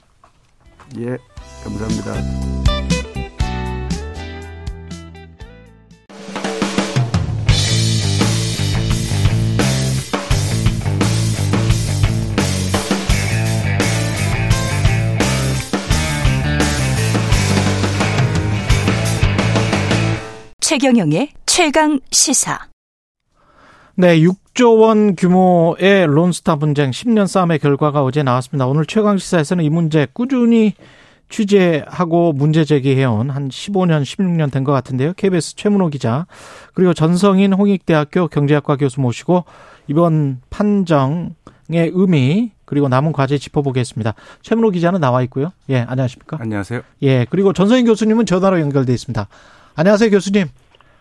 예, 감사합니다. 최경영의 최강 시사. 네, 6조 원 규모의 론스타 분쟁 10년 싸움의 결과가 어제 나왔습니다. 오늘 최강 시사에서는 이 문제 꾸준히 취재하고 문제 제기해온 한 15년, 16년 된 것 같은데요. KBS 최문호 기자 그리고 전성인 홍익대학교 경제학과 교수 모시고 이번 판정의 의미 그리고 남은 과제 짚어보겠습니다. 최문호 기자는 나와 있고요. 예, 안녕하십니까? 안녕하세요. 예, 그리고 전성인 교수님은 전화로 연결돼 있습니다. 안녕하세요, 교수님.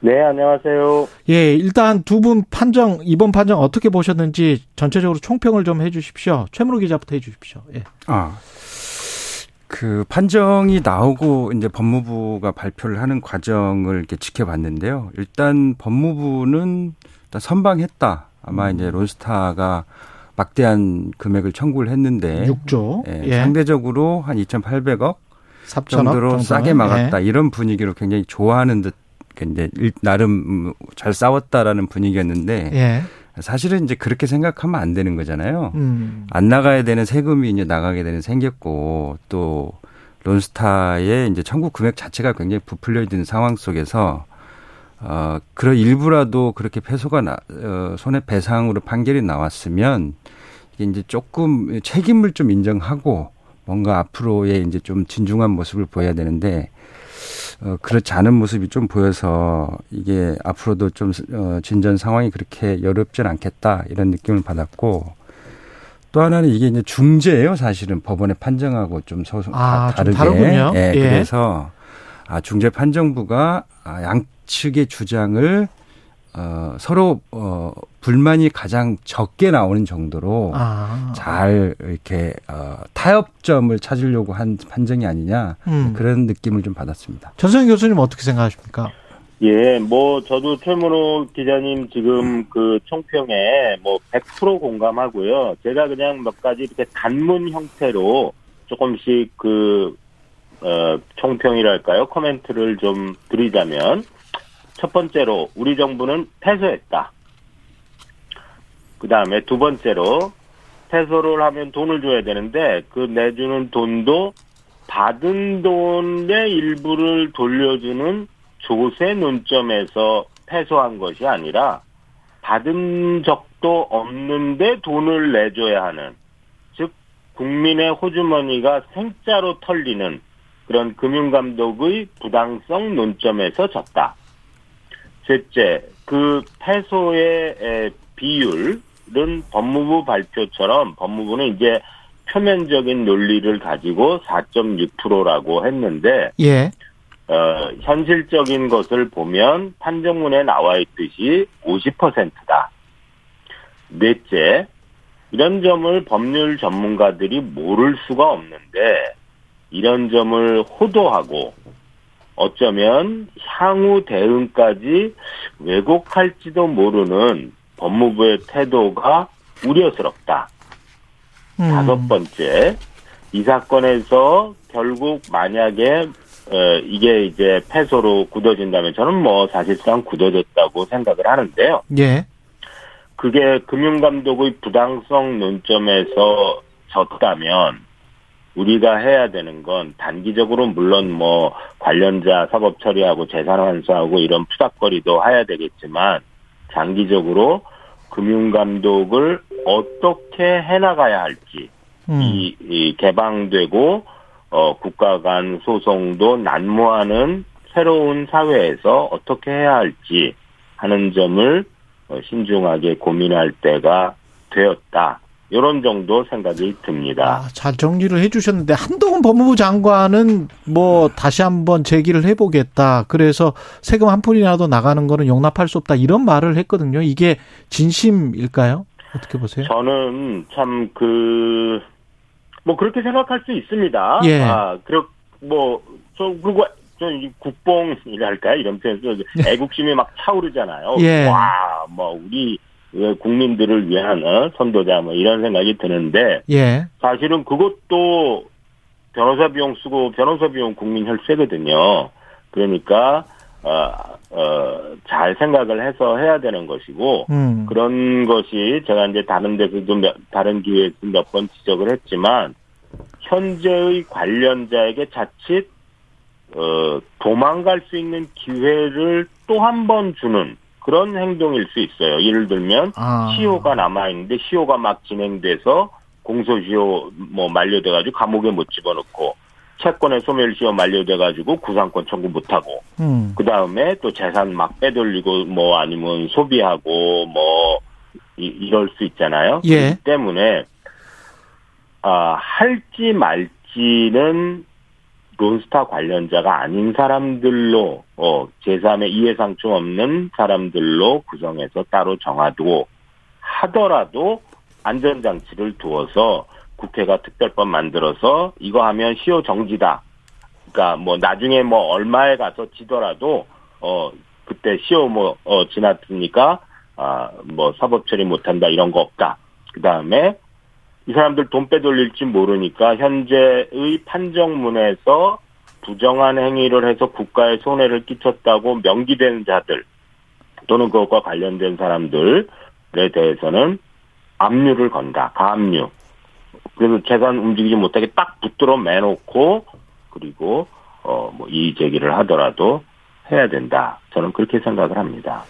네, 안녕하세요. 예, 일단 두 분 판정, 이번 판정 어떻게 보셨는지 전체적으로 총평을 좀 해 주십시오. 최문호 기자부터 해 주십시오. 예. 아. 그 판정이 나오고 이제 법무부가 발표를 하는 과정을 이렇게 지켜봤는데요. 일단 법무부는 일단 선방했다. 아마 음. 이제 론스타가 막대한 금액을 청구를 했는데 6조. 예, 예. 상대적으로 한 2,800억 정도로 싸게 막았다. 예. 이런 분위기로 굉장히 좋아하는 듯 이제 나름 잘 싸웠다라는 분위기였는데 예. 사실은 이제 그렇게 생각하면 안 되는 거잖아요. 음. 안 나가야 되는 세금이 이제 나가게 되는 생겼고 또 론스타의 이제 청구 금액 자체가 굉장히 부풀려 있는 상황 속에서 어 그런 일부라도 그렇게 패소가 나, 어, 손해 배상으로 판결이 나왔으면 이게 이제 조금 책임을 좀 인정하고 뭔가 앞으로의 이제 좀 진중한 모습을 보여야 되는데 어, 그렇지 않은 모습이 좀 보여서 이게 앞으로도 좀 어, 진전 상황이 그렇게 여롭진 않겠다 이런 느낌을 받았고 또 하나는 이게 이제 중재예요 사실은 법원의 판정하고 좀 소, 아, 다르게 좀 다르군요. 예, 예. 그래서 아, 중재 판정부가 아, 양측의 주장을 어, 서로 어, 불만이 가장 적게 나오는 정도로 아. 잘 이렇게 어, 타협점을 찾으려고 한 판정이 아니냐 음. 그런 느낌을 좀 받았습니다. 전성 교수님 어떻게 생각하십니까? 예, 뭐 저도 최문호 기자님 지금 그 총평에 뭐 100% 공감하고요. 제가 그냥 몇 가지 이렇게 단문 형태로 조금씩 그 어, 총평이랄까요? 코멘트를 좀 드리자면 첫 번째로 우리 정부는 패소했다. 그 다음에 두 번째로 패소를 하면 돈을 줘야 되는데 그 내주는 돈도 받은 돈의 일부를 돌려주는 조세 논점에서 패소한 것이 아니라 받은 적도 없는데 돈을 내줘야 하는 즉 국민의 호주머니가 생짜로 털리는 그런 금융감독의 부당성 논점에서 졌다. 셋째, 그 패소의 비율은 법무부 발표처럼 법무부는 이제 표면적인 논리를 가지고 4.6%라고 했는데 예. 어, 현실적인 것을 보면 판정문에 나와 있듯이 50%다. 넷째, 이런 점을 법률 전문가들이 모를 수가 없는데 이런 점을 호도하고 어쩌면 향후 대응까지 왜곡할지도 모르는 법무부의 태도가 우려스럽다. 음. 다섯 번째, 이 사건에서 결국 만약에 어, 이게 이제 패소로 굳어진다면 저는 뭐 사실상 굳어졌다고 생각을 하는데요. 예. 그게 금융감독의 부당성 논점에서 졌다면 우리가 해야 되는 건 단기적으로 물론 뭐 관련자 사법 처리하고 재산 환수하고 이런 푸닥거리도 해야 되겠지만 장기적으로 금융 감독을 어떻게 해나가야 할지 음. 이, 이 개방되고 어, 국가 간 소송도 난무하는 새로운 사회에서 어떻게 해야 할지 하는 점을 어, 신중하게 고민할 때가 되었다. 이런 정도 생각이 듭니다. 아, 잘 정리를 해주셨는데 한동훈 법무부 장관은 뭐 다시 한번 제기를 해보겠다. 그래서 세금 한 푼이라도 나가는 거는 용납할 수 없다. 이런 말을 했거든요. 이게 진심일까요? 어떻게 보세요? 저는 참 그 뭐 그렇게 생각할 수 있습니다. 예. 아, 그리고 뭐저 그리고 저 국뽕이랄까 이런 표현에서 예. 애국심이 막 차오르잖아요. 예. 와, 뭐 우리 국민들을 위한 어, 선도자 뭐 이런 생각이 드는데 예. 사실은 그것도 변호사 비용 쓰고 변호사 비용 국민 혈세거든요. 그러니까 어, 어, 잘 생각을 해서 해야 되는 것이고 음. 그런 것이 제가 이제 다른 데서도 몇, 다른 기회에서 몇 번 지적을 했지만 현재의 관련자에게 자칫 어, 도망갈 수 있는 기회를 또 한 번 주는 그런 행동일 수 있어요. 예를 들면 아. 시효가 남아 있는데 시효가 막 진행돼서 공소시효 뭐 만료돼 가지고 감옥에 못 집어넣고 채권의 소멸시효 만료돼 가지고 구상권 청구 못 하고 음. 그 다음에 또 재산 막 빼돌리고 뭐 아니면 소비하고 뭐 이, 이럴 수 있잖아요. 예. 때문에 아 할지 말지는 론스타 관련자가 아닌 사람들로 어 제3의 이해상충 없는 사람들로 구성해서 따로 정하고 하더라도 안전장치를 두어서 국회가 특별법 만들어서 이거 하면 시효 정지다. 그러니까 뭐 나중에 뭐 얼마에 가서 지더라도 어 그때 시효 뭐 어 지났으니까 아 뭐 사법 처리 못한다 이런 거 없다. 그 다음에 이 사람들 돈 빼돌릴지 모르니까 현재의 판정문에서 부정한 행위를 해서 국가에 손해를 끼쳤다고 명기된 자들 또는 그것과 관련된 사람들에 대해서는 압류를 건다. 가압류. 그래서 재산 움직이지 못하게 딱 붙들어 매놓고 그리고 어뭐 이의 제기를 하더라도 해야 된다. 저는 그렇게 생각을 합니다.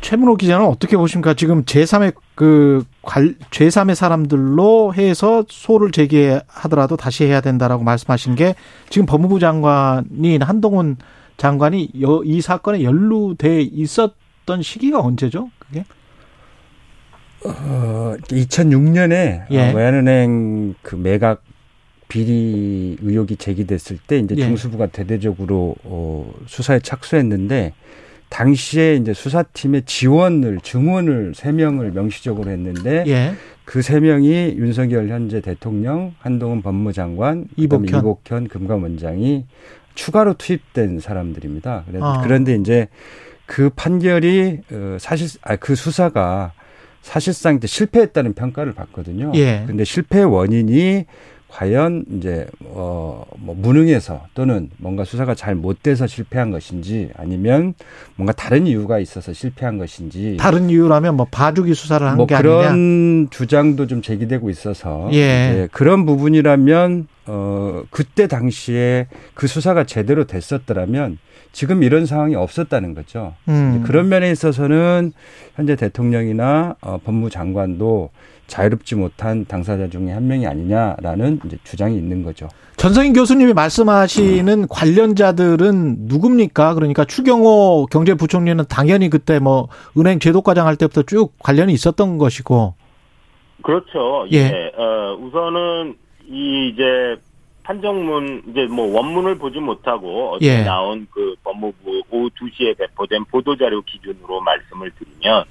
최문호 기자는 어떻게 보십니까? 지금 제3의 그 관, 제3의 사람들로 해서 소를 제기하더라도 다시 해야 된다라고 말씀하신 게 지금 법무부 장관인 한동훈 장관이 이 사건에 연루돼 있었던 시기가 언제죠? 그게? 어, 2006년에 예. 외환은행 그 매각 비리 의혹이 제기됐을 때 이제 예. 중수부가 대대적으로 어, 수사에 착수했는데 당시에 이제 수사팀의 지원을 증원을 세 명을 명시적으로 했는데 예. 그세 명이 윤석열 현재 대통령, 한동훈 법무장관, 이복현, 이복현 금감원장이 추가로 투입된 사람들입니다. 아. 그런데 이제 그 판결이 어, 사실 아 그 수사가 사실상 이제 실패했다는 평가를 받거든요. 예. 근데 실패 원인이 과연 이제 어 뭐 무능해서 또는 뭔가 수사가 잘 못 돼서 실패한 것인지 아니면 뭔가 다른 이유가 있어서 실패한 것인지 다른 이유라면 뭐 봐주기 수사를 한게 뭐 그런 아니냐? 주장도 좀 제기되고 있어서 예. 그런 부분이라면 어 그때 당시에 그 수사가 제대로 됐었더라면 지금 이런 상황이 없었다는 거죠. 음. 그런 면에 있어서는 현재 대통령이나 어, 법무장관도 자유롭지 못한 당사자 중에 한 명이 아니냐라는 이제 주장이 있는 거죠. 전성인 교수님이 말씀하시는 음. 관련자들은 누굽니까? 그러니까 추경호 경제부총리는 당연히 그때 뭐 은행 제도과장 할 때부터 쭉 관련이 있었던 것이고. 그렇죠. 예. 예. 어, 우선은 이 이제 판정문 이제 뭐 원문을 보지 못하고 어제 예. 나온 그 법무부 오후 2시에 배포된 보도자료 기준으로 말씀을 드리면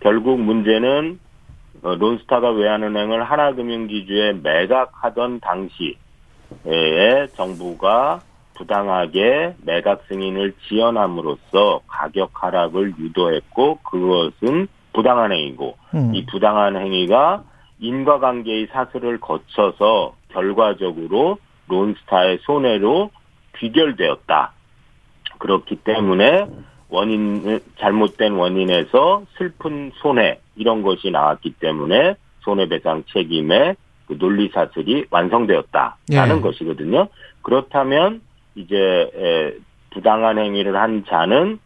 결국 문제는 어, 론스타가 외환은행을 하나금융기주에 매각하던 당시에 정부가 부당하게 매각 승인을 지연함으로써 가격 하락을 유도했고 그것은 부당한 행위고 음. 이 부당한 행위가 인과관계의 사슬을 거쳐서 결과적으로 론스타의 손해로 귀결되었다. 그렇기 때문에 원인 잘못된 원인에서 슬픈 손해 이런 것이 나왔기 때문에 손해배상 책임의 그 논리 사슬이 완성되었다라는 예. 것이거든요. 그렇다면 이제 부당한 행위를 한 자는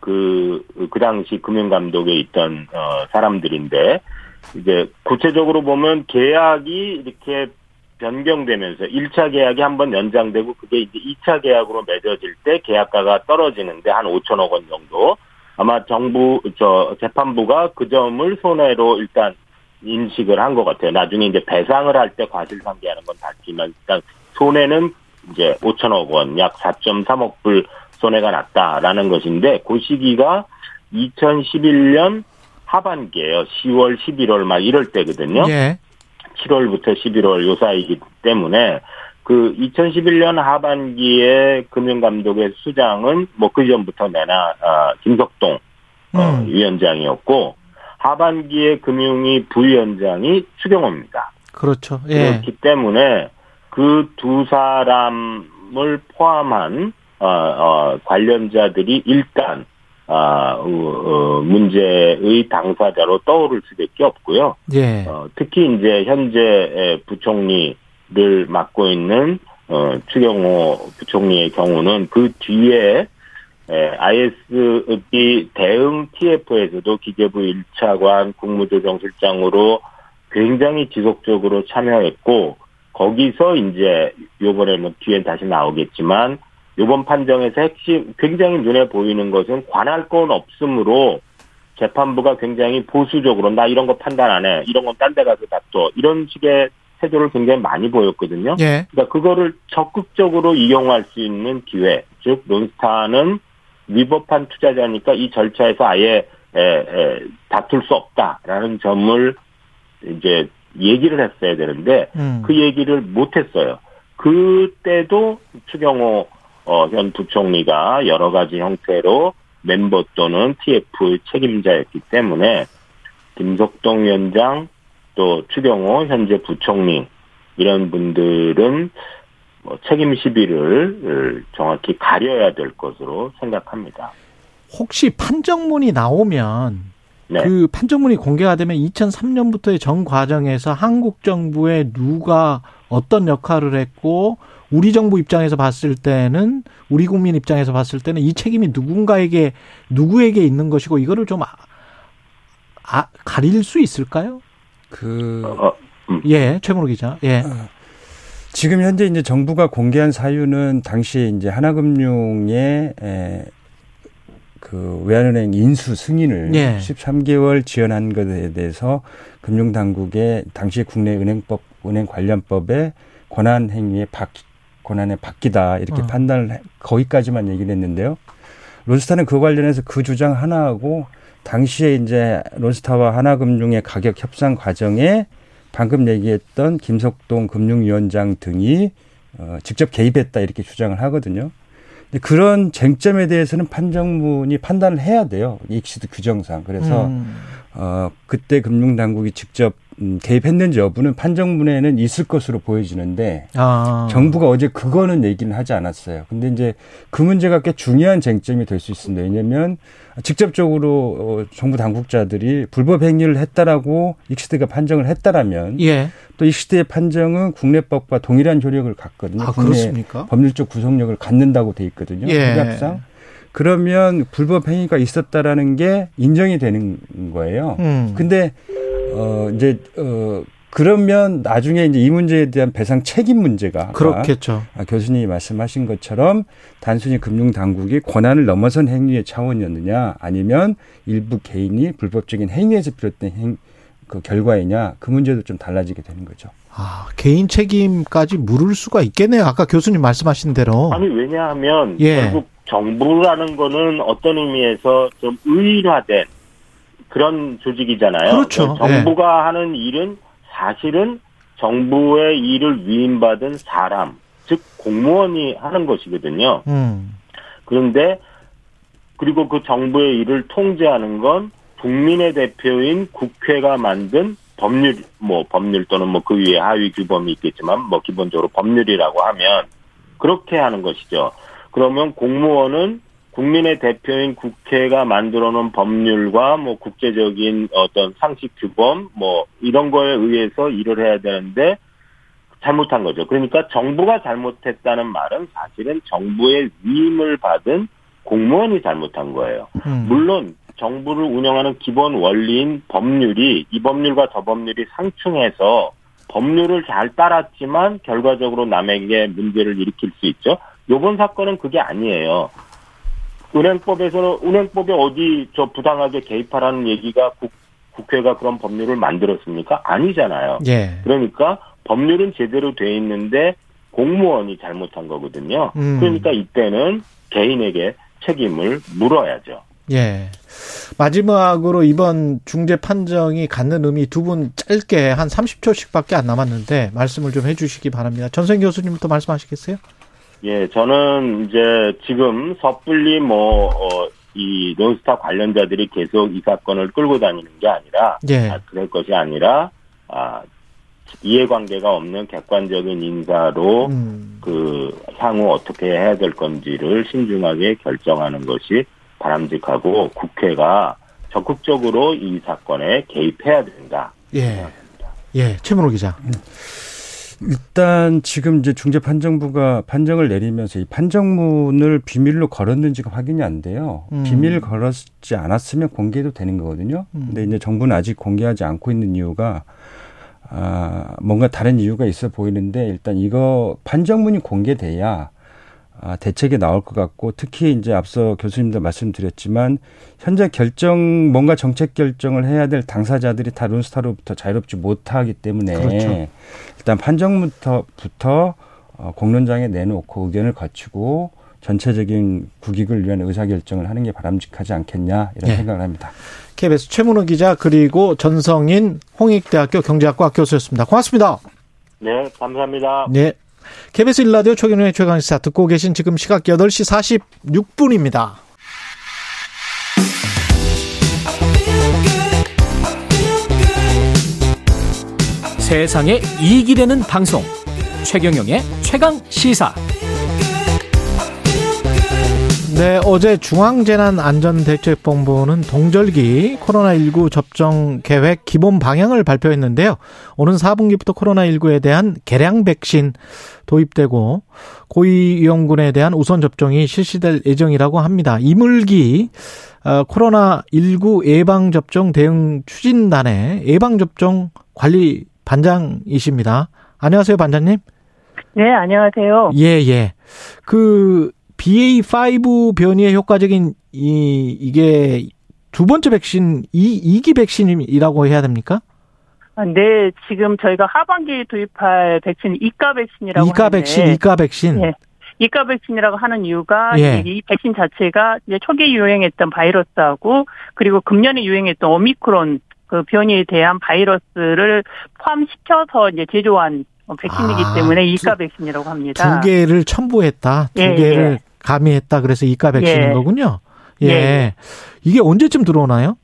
그, 그 당시 금융감독에 있던, 어, 사람들인데, 이제 구체적으로 보면 계약이 이렇게 변경되면서 1차 계약이 한 번 연장되고 그게 이제 2차 계약으로 맺어질 때 계약가가 떨어지는데 한 5천억 원 정도 아마 정부 저 재판부가 그 점을 손해로 일단 인식을 한 것 같아요. 나중에 이제 배상을 할 때 과실상계하는 건 다르지만 일단 손해는 이제 5천억 원, 약 4.3억 불 손해가 났다라는 것인데 그 시기가 2011년 하반기에요. 10월, 11월 막 이럴 때거든요. 예. 7월부터 11월 요 사이이기 때문에 그 2011년 하반기에 금융감독의 수장은 뭐 그 전부터 내나 아, 김석동 어, 음. 어, 위원장이었고 하반기에 금융위 부위원장이 추경호입니다. 그렇죠. 예. 그렇기 때문에 그 두 사람을 포함한 어, 어, 관련자들이 일단 아, 어, 어, 문제의 당사자로 떠오를 수밖에 없고요. 예. 어, 특히 이제 현재 부총리를 맡고 있는 어, 추경호 부총리의 경우는 그 뒤에 에, ISB 대응 TF에서도 기재부 1차관 국무조정실장으로 굉장히 지속적으로 참여했고 거기서 이제 요번에 뭐 뒤엔 다시 나오겠지만 이번 판정에서 핵심 굉장히 눈에 보이는 것은 관할 건 없으므로 재판부가 굉장히 보수적으로 나 이런 거 판단 안 해. 이런 건 딴 데 가서 다퉈. 이런 식의 태도를 굉장히 많이 보였거든요. 예. 그러니까 그거를 적극적으로 이용할 수 있는 기회. 즉 론스타는 위법한 투자자니까 이 절차에서 아예 에, 에, 다툴 수 없다라는 점을 이제 얘기를 했어야 되는데 음. 그 얘기를 못 했어요. 그때도 추경호 어, 현 부총리가 여러 가지 형태로 멤버 또는 TF 책임자였기 때문에 김석동 위원장 또 추경호 현재 부총리 이런 분들은 뭐 책임 시비를 정확히 가려야 될 것으로 생각합니다. 혹시 판정문이 나오면 네. 그 판정문이 공개가 되면 2003년부터의 전 과정에서 한국 정부에 누가 어떤 역할을 했고 우리 정부 입장에서 봤을 때는 우리 국민 입장에서 봤을 때는 이 책임이 누군가에게 누구에게 있는 것이고 이거를 좀 아, 아, 가릴 수 있을까요? 그 어, 음. 예, 최문호 기자. 예. 어, 지금 현재 이제 정부가 공개한 사유는 당시에 이제 하나금융의 에, 그 외환은행 인수 승인을 예. 13개월 지연한 것에 대해서 금융당국의 당시 국내 은행법 은행 관련법의 권한 행위에 박 권한에 바뀌다 이렇게 어. 판단을 해, 거기까지만 얘기를 했는데요. 론스타는 그 관련해서 그 주장 하나하고 당시에 이제 론스타와 하나금융의 가격 협상 과정에 방금 얘기했던 김석동 금융위원장 등이 어, 직접 개입했다 이렇게 주장을 하거든요. 그런 쟁점에 대해서는 판정문이 판단을 해야 돼요. 익시드 규정상. 그래서 음. 어 그때 금융당국이 직접 음, 개입했는지 여부는 판정문에는 있을 것으로 보여지는데 아. 정부가 어제 그거는 얘기는 하지 않았어요. 근데 이제 그 문제가 꽤 중요한 쟁점이 될 수 있습니다. 왜냐하면 직접적으로 어, 정부 당국자들이 불법 행위를 했다라고 익시드가 판정을 했다라면 예. 또 익시드의 판정은 국내법과 동일한 효력을 갖거든요. 아, 그렇습니까? 법률적 구속력을 갖는다고 돼 있거든요. 예. 협약상. 그러면 불법 행위가 있었다라는 게 인정이 되는 거예요. 음. 근데 어 이제 어 그러면 나중에 이제 이 문제에 대한 배상 책임 문제가 그렇겠죠. 아, 교수님이 말씀하신 것처럼 단순히 금융 당국이 권한을 넘어선 행위의 차원이었느냐 아니면 일부 개인이 불법적인 행위에서 비롯된 행, 그 결과이냐 그 문제도 좀 달라지게 되는 거죠. 아 개인 책임까지 물을 수가 있겠네요. 아까 교수님 말씀하신 대로. 아니 왜냐하면 예. 결국 정부라는 거는 어떤 의미에서 좀 의인화된 그런 조직이잖아요. 그렇죠. 정부가 예. 하는 일은 사실은 정부의 일을 위임받은 사람, 즉 공무원이 하는 것이거든요. 음. 그런데 그리고 그 정부의 일을 통제하는 건 국민의 대표인 국회가 만든 법률, 뭐 법률 또는 뭐 그 위에 하위 규범이 있겠지만 뭐 기본적으로 법률이라고 하면 그렇게 하는 것이죠. 그러면 공무원은 국민의 대표인 국회가 만들어 놓은 법률과 뭐 국제적인 어떤 상식 규범 뭐 이런 거에 의해서 일을 해야 되는데 잘못한 거죠. 그러니까 정부가 잘못했다는 말은 사실은 정부의 위임을 받은 공무원이 잘못한 거예요. 음. 물론 정부를 운영하는 기본 원리인 법률이 이 법률과 저 법률이 상충해서 법률을 잘 따랐지만 결과적으로 남에게 문제를 일으킬 수 있죠. 요번 사건은 그게 아니에요. 은행법에서는 은행법에 어디 저 부당하게 개입하라는 얘기가 국, 국회가 그런 법률을 만들었습니까? 아니잖아요. 예. 그러니까 법률은 제대로 돼 있는데 공무원이 잘못한 거거든요. 음. 그러니까 이때는 개인에게 책임을 물어야죠. 예. 마지막으로 이번 중재 판정이 갖는 의미 두 분 짧게 한 30초씩밖에 안 남았는데 말씀을 좀 해주시기 바랍니다. 전생 교수님부터 말씀하시겠어요? 예, 저는 이제 지금 섣불리 뭐, 어, 이 논스타 관련자들이 계속 이 사건을 끌고 다니는 게 아니라, 예. 아, 그럴 것이 아니라, 아, 이해관계가 없는 객관적인 인사로 음. 그 향후 어떻게 해야 될 건지를 신중하게 결정하는 것이 바람직하고 국회가 적극적으로 이 사건에 개입해야 된다. 예. 예, 최문호 기자. 음. 일단 지금 이제 중재 판정부가 판정을 내리면서 이 판정문을 비밀로 걸었는지가 확인이 안 돼요. 음. 비밀 걸었지 않았으면 공개도 되는 거거든요. 음. 근데 이제 정부는 아직 공개하지 않고 있는 이유가 아, 뭔가 다른 이유가 있어 보이는데 일단 이거 판정문이 공개돼야 아, 대책이 나올 것 같고 특히 이제 앞서 교수님도 말씀드렸지만 현재 결정 뭔가 정책 결정을 해야 될 당사자들이 다 론스타로부터 자유롭지 못하기 때문에 그렇죠. 일단 판정부터 부터 어, 공론장에 내놓고 의견을 거치고 전체적인 국익을 위한 의사결정을 하는 게 바람직하지 않겠냐 이런 네. 생각을 합니다. KBS 최문호 기자 그리고 전성인 홍익대학교 경제학과 교수였습니다. 고맙습니다. 네, 감사합니다. 네. KBS 일라디오 최경영의 최강시사 듣고 계신 지금 시각 8시 46분입니다. 세상에 이익이 되는 방송 최경영의 최강 시사 네, 어제 중앙재난안전대책본부는 동절기 코로나19 접종 계획 기본 방향을 발표했는데요. 오는 4분기부터 코로나19에 대한 개량 백신 도입되고 고위험군에 대한 우선 접종이 실시될 예정이라고 합니다. 이물기 어, 코로나19 예방접종 대응 추진단의 예방접종 관리 반장이십니다. 안녕하세요, 반장님. 네, 안녕하세요. 예, 예. 그 BA5 변이의 효과적인 이 이게 두 번째 백신 이 2기 백신이라고 해야 됩니까? 아, 네, 지금 저희가 하반기에 도입할 백신 이가 백신이라고 이가 백신, 이가 백신. 네. 이가 백신이라고 하는 이유가 예. 이 백신 자체가 이제 초기에 유행했던 바이러스하고 그리고 금년에 유행했던 오미크론 그 변이에 대한 바이러스를 포함시켜서 이제 제조한 백신이기 아, 때문에 이가 백신이라고 합니다. 두 개를 첨부했다. 두 예, 개를 예. 가미했다 그래서 이가 백신인 예. 거군요. 예. 예. 이게 언제쯤 들어오나요?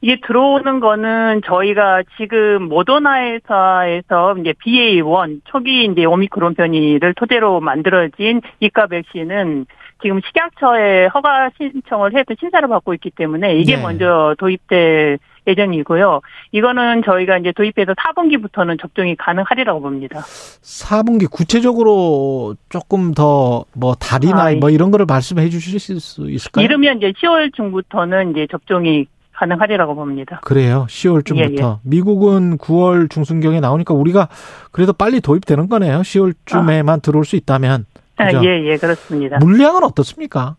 이게 들어오는 거는 저희가 지금 모더나 회사에서 이제 BA1 초기 이제 오미크론 변이를 토대로 만들어진 이가 백신은 지금 식약처에 허가 신청을 해서 심사를 받고 있기 때문에 이게 네. 먼저 도입될 예정이고요. 이거는 저희가 이제 도입해서 4분기부터는 접종이 가능하리라고 봅니다. 4분기 구체적으로 조금 더 뭐 달이나 아, 뭐 이런 거를 말씀해 주실 수 있을까요? 이르면 이제 10월 중부터는 이제 접종이 가능하리라고 봅니다. 그래요. 10월쯤부터. 예, 예. 미국은 9월 중순경에 나오니까 우리가 그래도 빨리 도입되는 거네요. 10월쯤에만 아. 들어올 수 있다면. 아, 예, 예, 그렇습니다. 물량은 어떻습니까?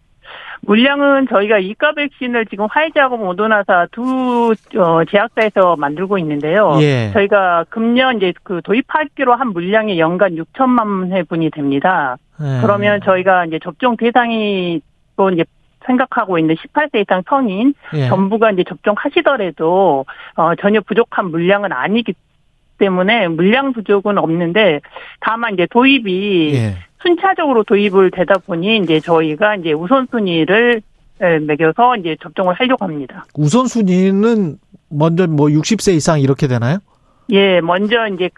물량은 저희가 이가 백신을 지금 화이자하고 모더나사 두 어, 제약사에서 만들고 있는데요. 예. 저희가 금년 이제 그 도입하기로 한 물량이 연간 6천만 회분이 됩니다. 예. 그러면 저희가 이제 접종 대상이 또 이제 생각하고 있는 18세 이상 성인 예. 전부가 이제 접종하시더라도 어, 전혀 부족한 물량은 아니기 때문에 물량 부족은 없는데 다만 이제 도입이 예. 순차적으로 도입을 되다 보니 이제 저희가 이제 우선순위를 매겨서 이제 접종을 하려고 합니다. 우선순위는 먼저 뭐 60세 이상 이렇게 되나요? 예, 먼저 이제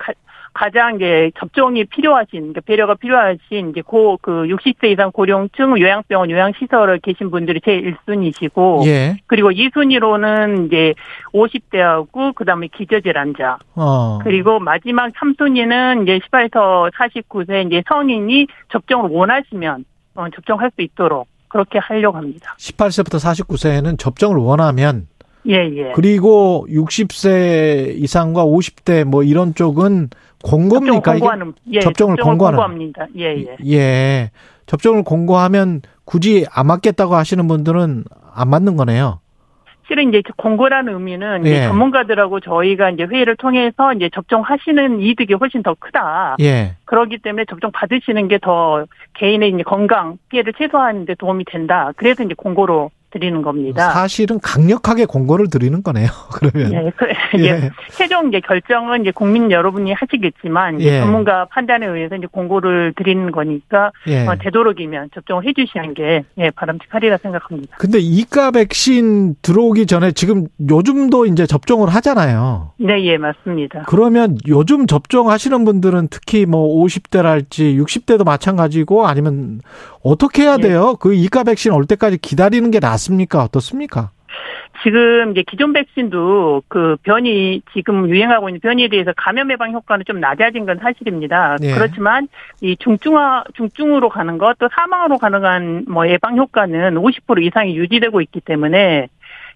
가장 이제 접종이 필요하신, 그러니까 배려가 필요하신 이제 고, 그 60세 이상 고령층 요양병원 요양시설을 계신 분들이 제일 1순위시고, 예. 그리고 2순위로는 이제 50대하고 그 다음에 기저질 환자, 어. 그리고 마지막 3순위는 이제 18에서 49세 이제 성인이 접종을 원하시면 어, 접종할 수 있도록 그렇게 하려고 합니다. 18세부터 49세에는 접종을 원하면 예, 예. 그리고 60세 이상과 50대 뭐 이런 쪽은 공고입니까? 공고하는, 예, 접종을, 접종을. 공고합니다. 예, 예. 예. 접종을 공고하면 굳이 안 맞겠다고 하시는 분들은 안 맞는 거네요. 실은 이제 공고라는 의미는 예. 이제 전문가들하고 저희가 이제 회의를 통해서 이제 접종하시는 이득이 훨씬 더 크다. 예. 그렇기 때문에 접종 받으시는 게 더 개인의 이제 건강 피해를 최소화하는 데 도움이 된다. 그래서 이제 공고로 드리는 겁니다. 사실은 강력하게 공고를 드리는 거네요. [LAUGHS] 그러면 예, 그, 예. 최종 이제 결정은 이제 국민 여러분이 하시겠지만 예. 전문가 판단에 의해서 이제 공고를 드리는 거니까 예. 어, 되도록이면 접종을 해주시는 게 예, 바람직하리라 생각합니다. 근데 이가 백신 들어오기 전에 지금 요즘도 이제 접종을 하잖아요. 네, 예, 맞습니다. 그러면 요즘 접종하시는 분들은 특히 뭐 50대랄지 60대도 마찬가지고 아니면 어떻게 해야 예. 돼요? 그 이가 백신 올 때까지 기다리는 게 낫습니까? 어떻습니까? 지금 이제 기존 백신도 그 변이 지금 유행하고 있는 변이에 대해서 감염 예방 효과는 좀 낮아진 건 사실입니다. 네. 그렇지만 이 중증화 중증으로 가는 것 또 사망으로 가능한 뭐 예방 효과는 50% 이상이 유지되고 있기 때문에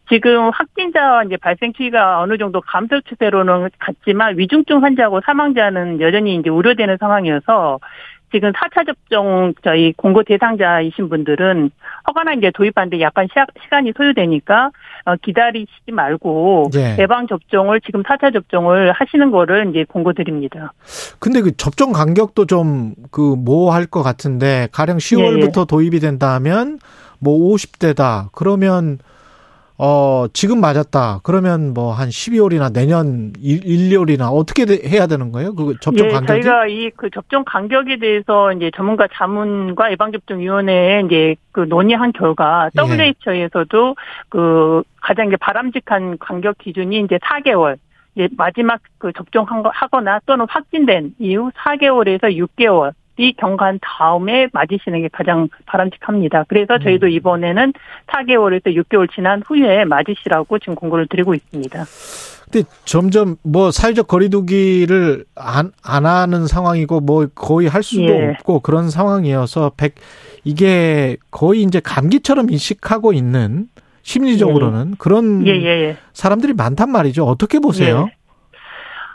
지금 확진자 이제 발생 추이가 어느 정도 감소 추세로는 갔지만 위중증 환자하고 사망자는 여전히 이제 우려되는 상황이어서 지금 4차 접종 저희 공고 대상자이신 분들은 허가나 이제 도입하는데 약간 시간이 소요되니까 어, 기다리시지 말고 네. 예방 접종을 지금 4차 접종을 하시는 거를 이제 공고드립니다. 근데 그 접종 간격도 좀그뭐할것 같은데 가령 10월부터 네. 도입이 된다면 뭐 50대다 그러면 어, 지금 맞았다. 그러면 뭐 한 12월이나 내년 1, 1월이나 어떻게 해야 되는 거예요? 그 접종 예, 간격이? 저희가 이 그 접종 간격에 대해서 이제 전문가 자문과 예방접종위원회에 이제 그 논의한 결과 WHO에서도 예. 그 가장 이제 바람직한 간격 기준이 이제 4개월. 이제 마지막 그 접종한 거 하거나 또는 확진된 이후 4개월에서 6개월 이 경과한 다음에 맞으시는 게 가장 바람직합니다. 그래서 저희도 음. 이번에는 4개월에서 6개월 지난 후에 맞으시라고 지금 공고를 드리고 있습니다. 근데 점점 뭐 사회적 거리두기를 안, 안 하는 상황이고 뭐 거의 할 수도 예. 없고 그런 상황이어서 백 이게 거의 이제 감기처럼 인식하고 있는 심리적으로는 예. 그런 예, 예, 예. 사람들이 많단 말이죠. 어떻게 보세요?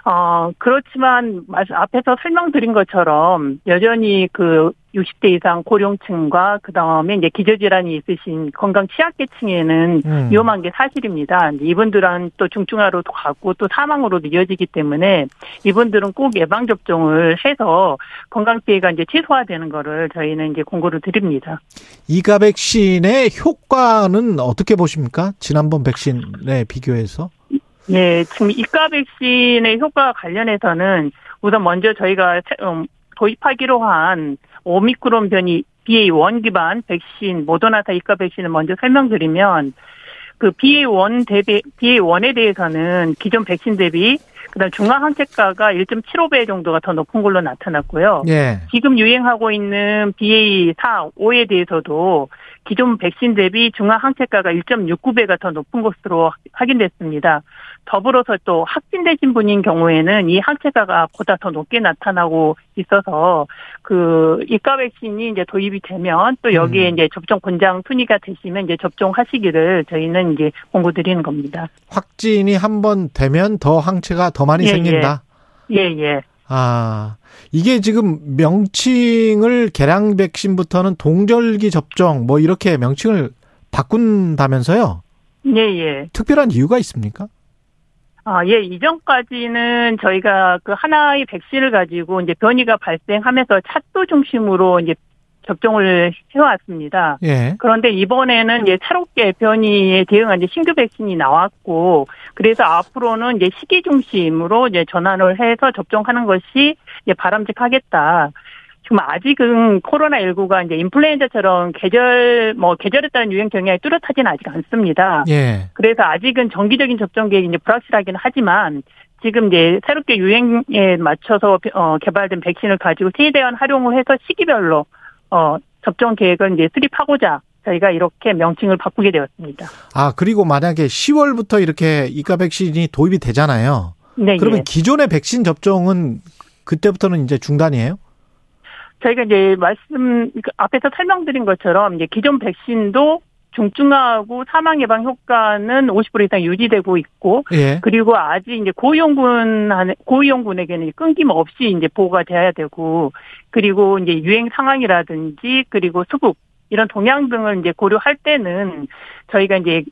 예. 어, 그렇지만, 앞에서 설명드린 것처럼, 여전히 그 60대 이상 고령층과 그 다음에 이제 기저질환이 있으신 건강 취약계층에는 음. 위험한 게 사실입니다. 이분들은 또 중증화로도 가고 또 사망으로도 이어지기 때문에 이분들은 꼭 예방 접종을 해서 건강 피해가 이제 최소화되는 거를 저희는 이제 공고를 드립니다. 이가 백신의 효과는 어떻게 보십니까? 지난번 백신에 비교해서? 네, 지금 이가 백신의 효과 관련해서는 우선 먼저 저희가 음, 도입하기로 한 오미크론 변이 BA1 기반 백신 모더나타 이과 백신을 먼저 설명드리면 그 BA1 대비 BA1에 대해서는 기존 백신 대비 그다음 중화 항체가가 1.75배 정도가 더 높은 걸로 나타났고요. 예. 지금 유행하고 있는 BA4, 5에 대해서도 기존 백신 대비 중화 항체가가 1.69배가 더 높은 것으로 확인됐습니다. 더불어서 또 확진되신 분인 경우에는 이 항체가가 보다 더 높게 나타나고 있어서 그 이과 백신이 이제 도입이 되면 또 여기에 음. 이제 접종 권장 순위가 되시면 이제 접종하시기를 저희는 이제 공고드리는 겁니다. 확진이 한 번 되면 더 항체가 더 많이 예, 생긴다. 예, 예. 예. 아, 이게 지금 명칭을 개량 백신부터는 동절기 접종 뭐 이렇게 명칭을 바꾼다면서요? 예, 예. 특별한 이유가 있습니까? 아, 예, 이전까지는 저희가 그 하나의 백신을 가지고 이제 변이가 발생하면서 차도 중심으로 이제 접종을 해왔습니다. 예. 그런데 이번에는 이제 새롭게 변이에 대응한 이제 신규 백신이 나왔고, 그래서 앞으로는 이제 시기 중심으로 이제 전환을 해서 접종하는 것이 이제 바람직하겠다. 지금 아직은 코로나19가 이제 인플루엔자처럼 계절, 뭐, 계절에 따른 유행 경향이 뚜렷하지는 아직 않습니다. 예. 그래서 아직은 정기적인 접종 계획이 이제 불확실하긴 하지만 지금 이제 새롭게 유행에 맞춰서 어, 개발된 백신을 가지고 세대한 활용을 해서 시기별로 어, 접종 계획을 이제 수립하고자 저희가 이렇게 명칭을 바꾸게 되었습니다. 아, 그리고 만약에 10월부터 이렇게 이가 백신이 도입이 되잖아요. 네. 그러면 예. 기존의 백신 접종은 그때부터는 이제 중단이에요? 저희가 이제 말씀 그 앞에서 설명드린 것처럼 이제 기존 백신도 중증하고 사망 예방 효과는 50% 이상 유지되고 있고 예. 그리고 아직 이제 고위험군 고위험군에게는 끊김없이 이제 보호가 돼야 되고 그리고 이제 유행 상황이라든지 그리고 수급 이런 동향 등을 이제 고려할 때는 저희가 이제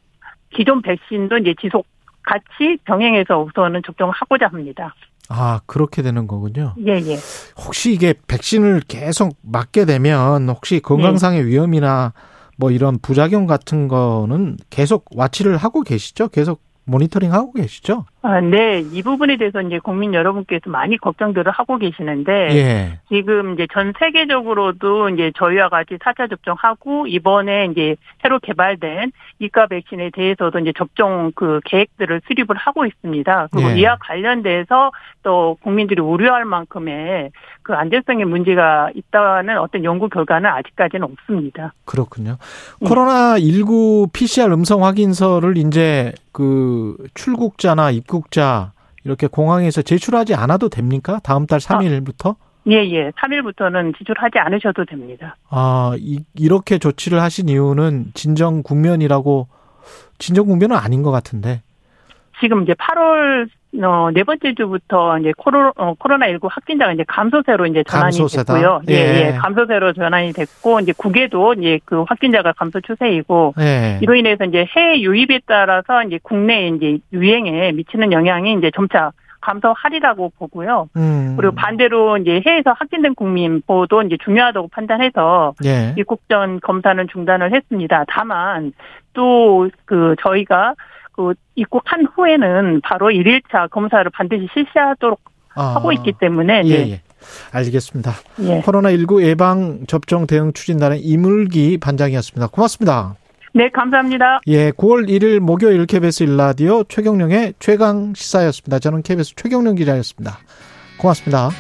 기존 백신도 이제 지속 같이 병행해서 우선은 접종하고자 합니다. 아, 그렇게 되는 거군요. 예, 예. 혹시 이게 백신을 계속 맞게 되면 혹시 건강상의 네. 위험이나 뭐 이런 부작용 같은 거는 계속 와치를 하고 계시죠? 계속 모니터링 하고 계시죠? 아, 네. 이 부분에 대해서 이제 국민 여러분께서 많이 걱정들을 하고 계시는데 예. 지금 이제 전 세계적으로도 이제 저희와 같이 4차 접종하고 이번에 이제 새로 개발된 이과 백신에 대해서도 이제 접종 그 계획들을 수립을 하고 있습니다. 그리고 예. 이와 관련돼서 또 국민들이 우려할 만큼의 그 안전성의 문제가 있다는 어떤 연구 결과는 아직까지는 없습니다. 그렇군요. 예. 코로나 19 PCR 음성 확인서를 이제 그 출국자나 입국 입국자 이렇게 공항에서 제출하지 않아도 됩니까? 다음 달 3일부터? 아, 예, 예. 3일부터는 지출하지 않으셔도 됩니다. 아, 이, 이렇게 조치를 하신 이유는 진정 국면이라고 진정 국면은 아닌 것 같은데. 지금 이제 8월 어, 네 번째 주부터 이제 코로, 어, 코로나19 확진자가 이제 감소세로 이제 전환이 감소세다? 됐고요. 예. 예, 예. 감소세로 전환이 됐고, 이제 국외도 이제 그 확진자가 감소 추세이고, 예. 이로 인해서 이제 해외 유입에 따라서 이제 국내 이제 유행에 미치는 영향이 이제 점차 감소하리라고 보고요. 음. 그리고 반대로 이제 해외에서 확진된 국민 보도 이제 중요하다고 판단해서 예. 입국전 검사는 중단을 했습니다. 다만 또 그 저희가 그 입국한 후에는 바로 1일차 검사를 반드시 실시하도록 아. 하고 있기 때문에 예, 네. 예. 알겠습니다. 예. 코로나19 예방 접종 대응 추진단의 이물기 반장이었습니다. 고맙습니다. 네, 감사합니다. 예, 9월 1일 목요일 KBS 일라디오 최경령의 최강 시사였습니다. 저는 KBS 최경령 기자였습니다. 고맙습니다.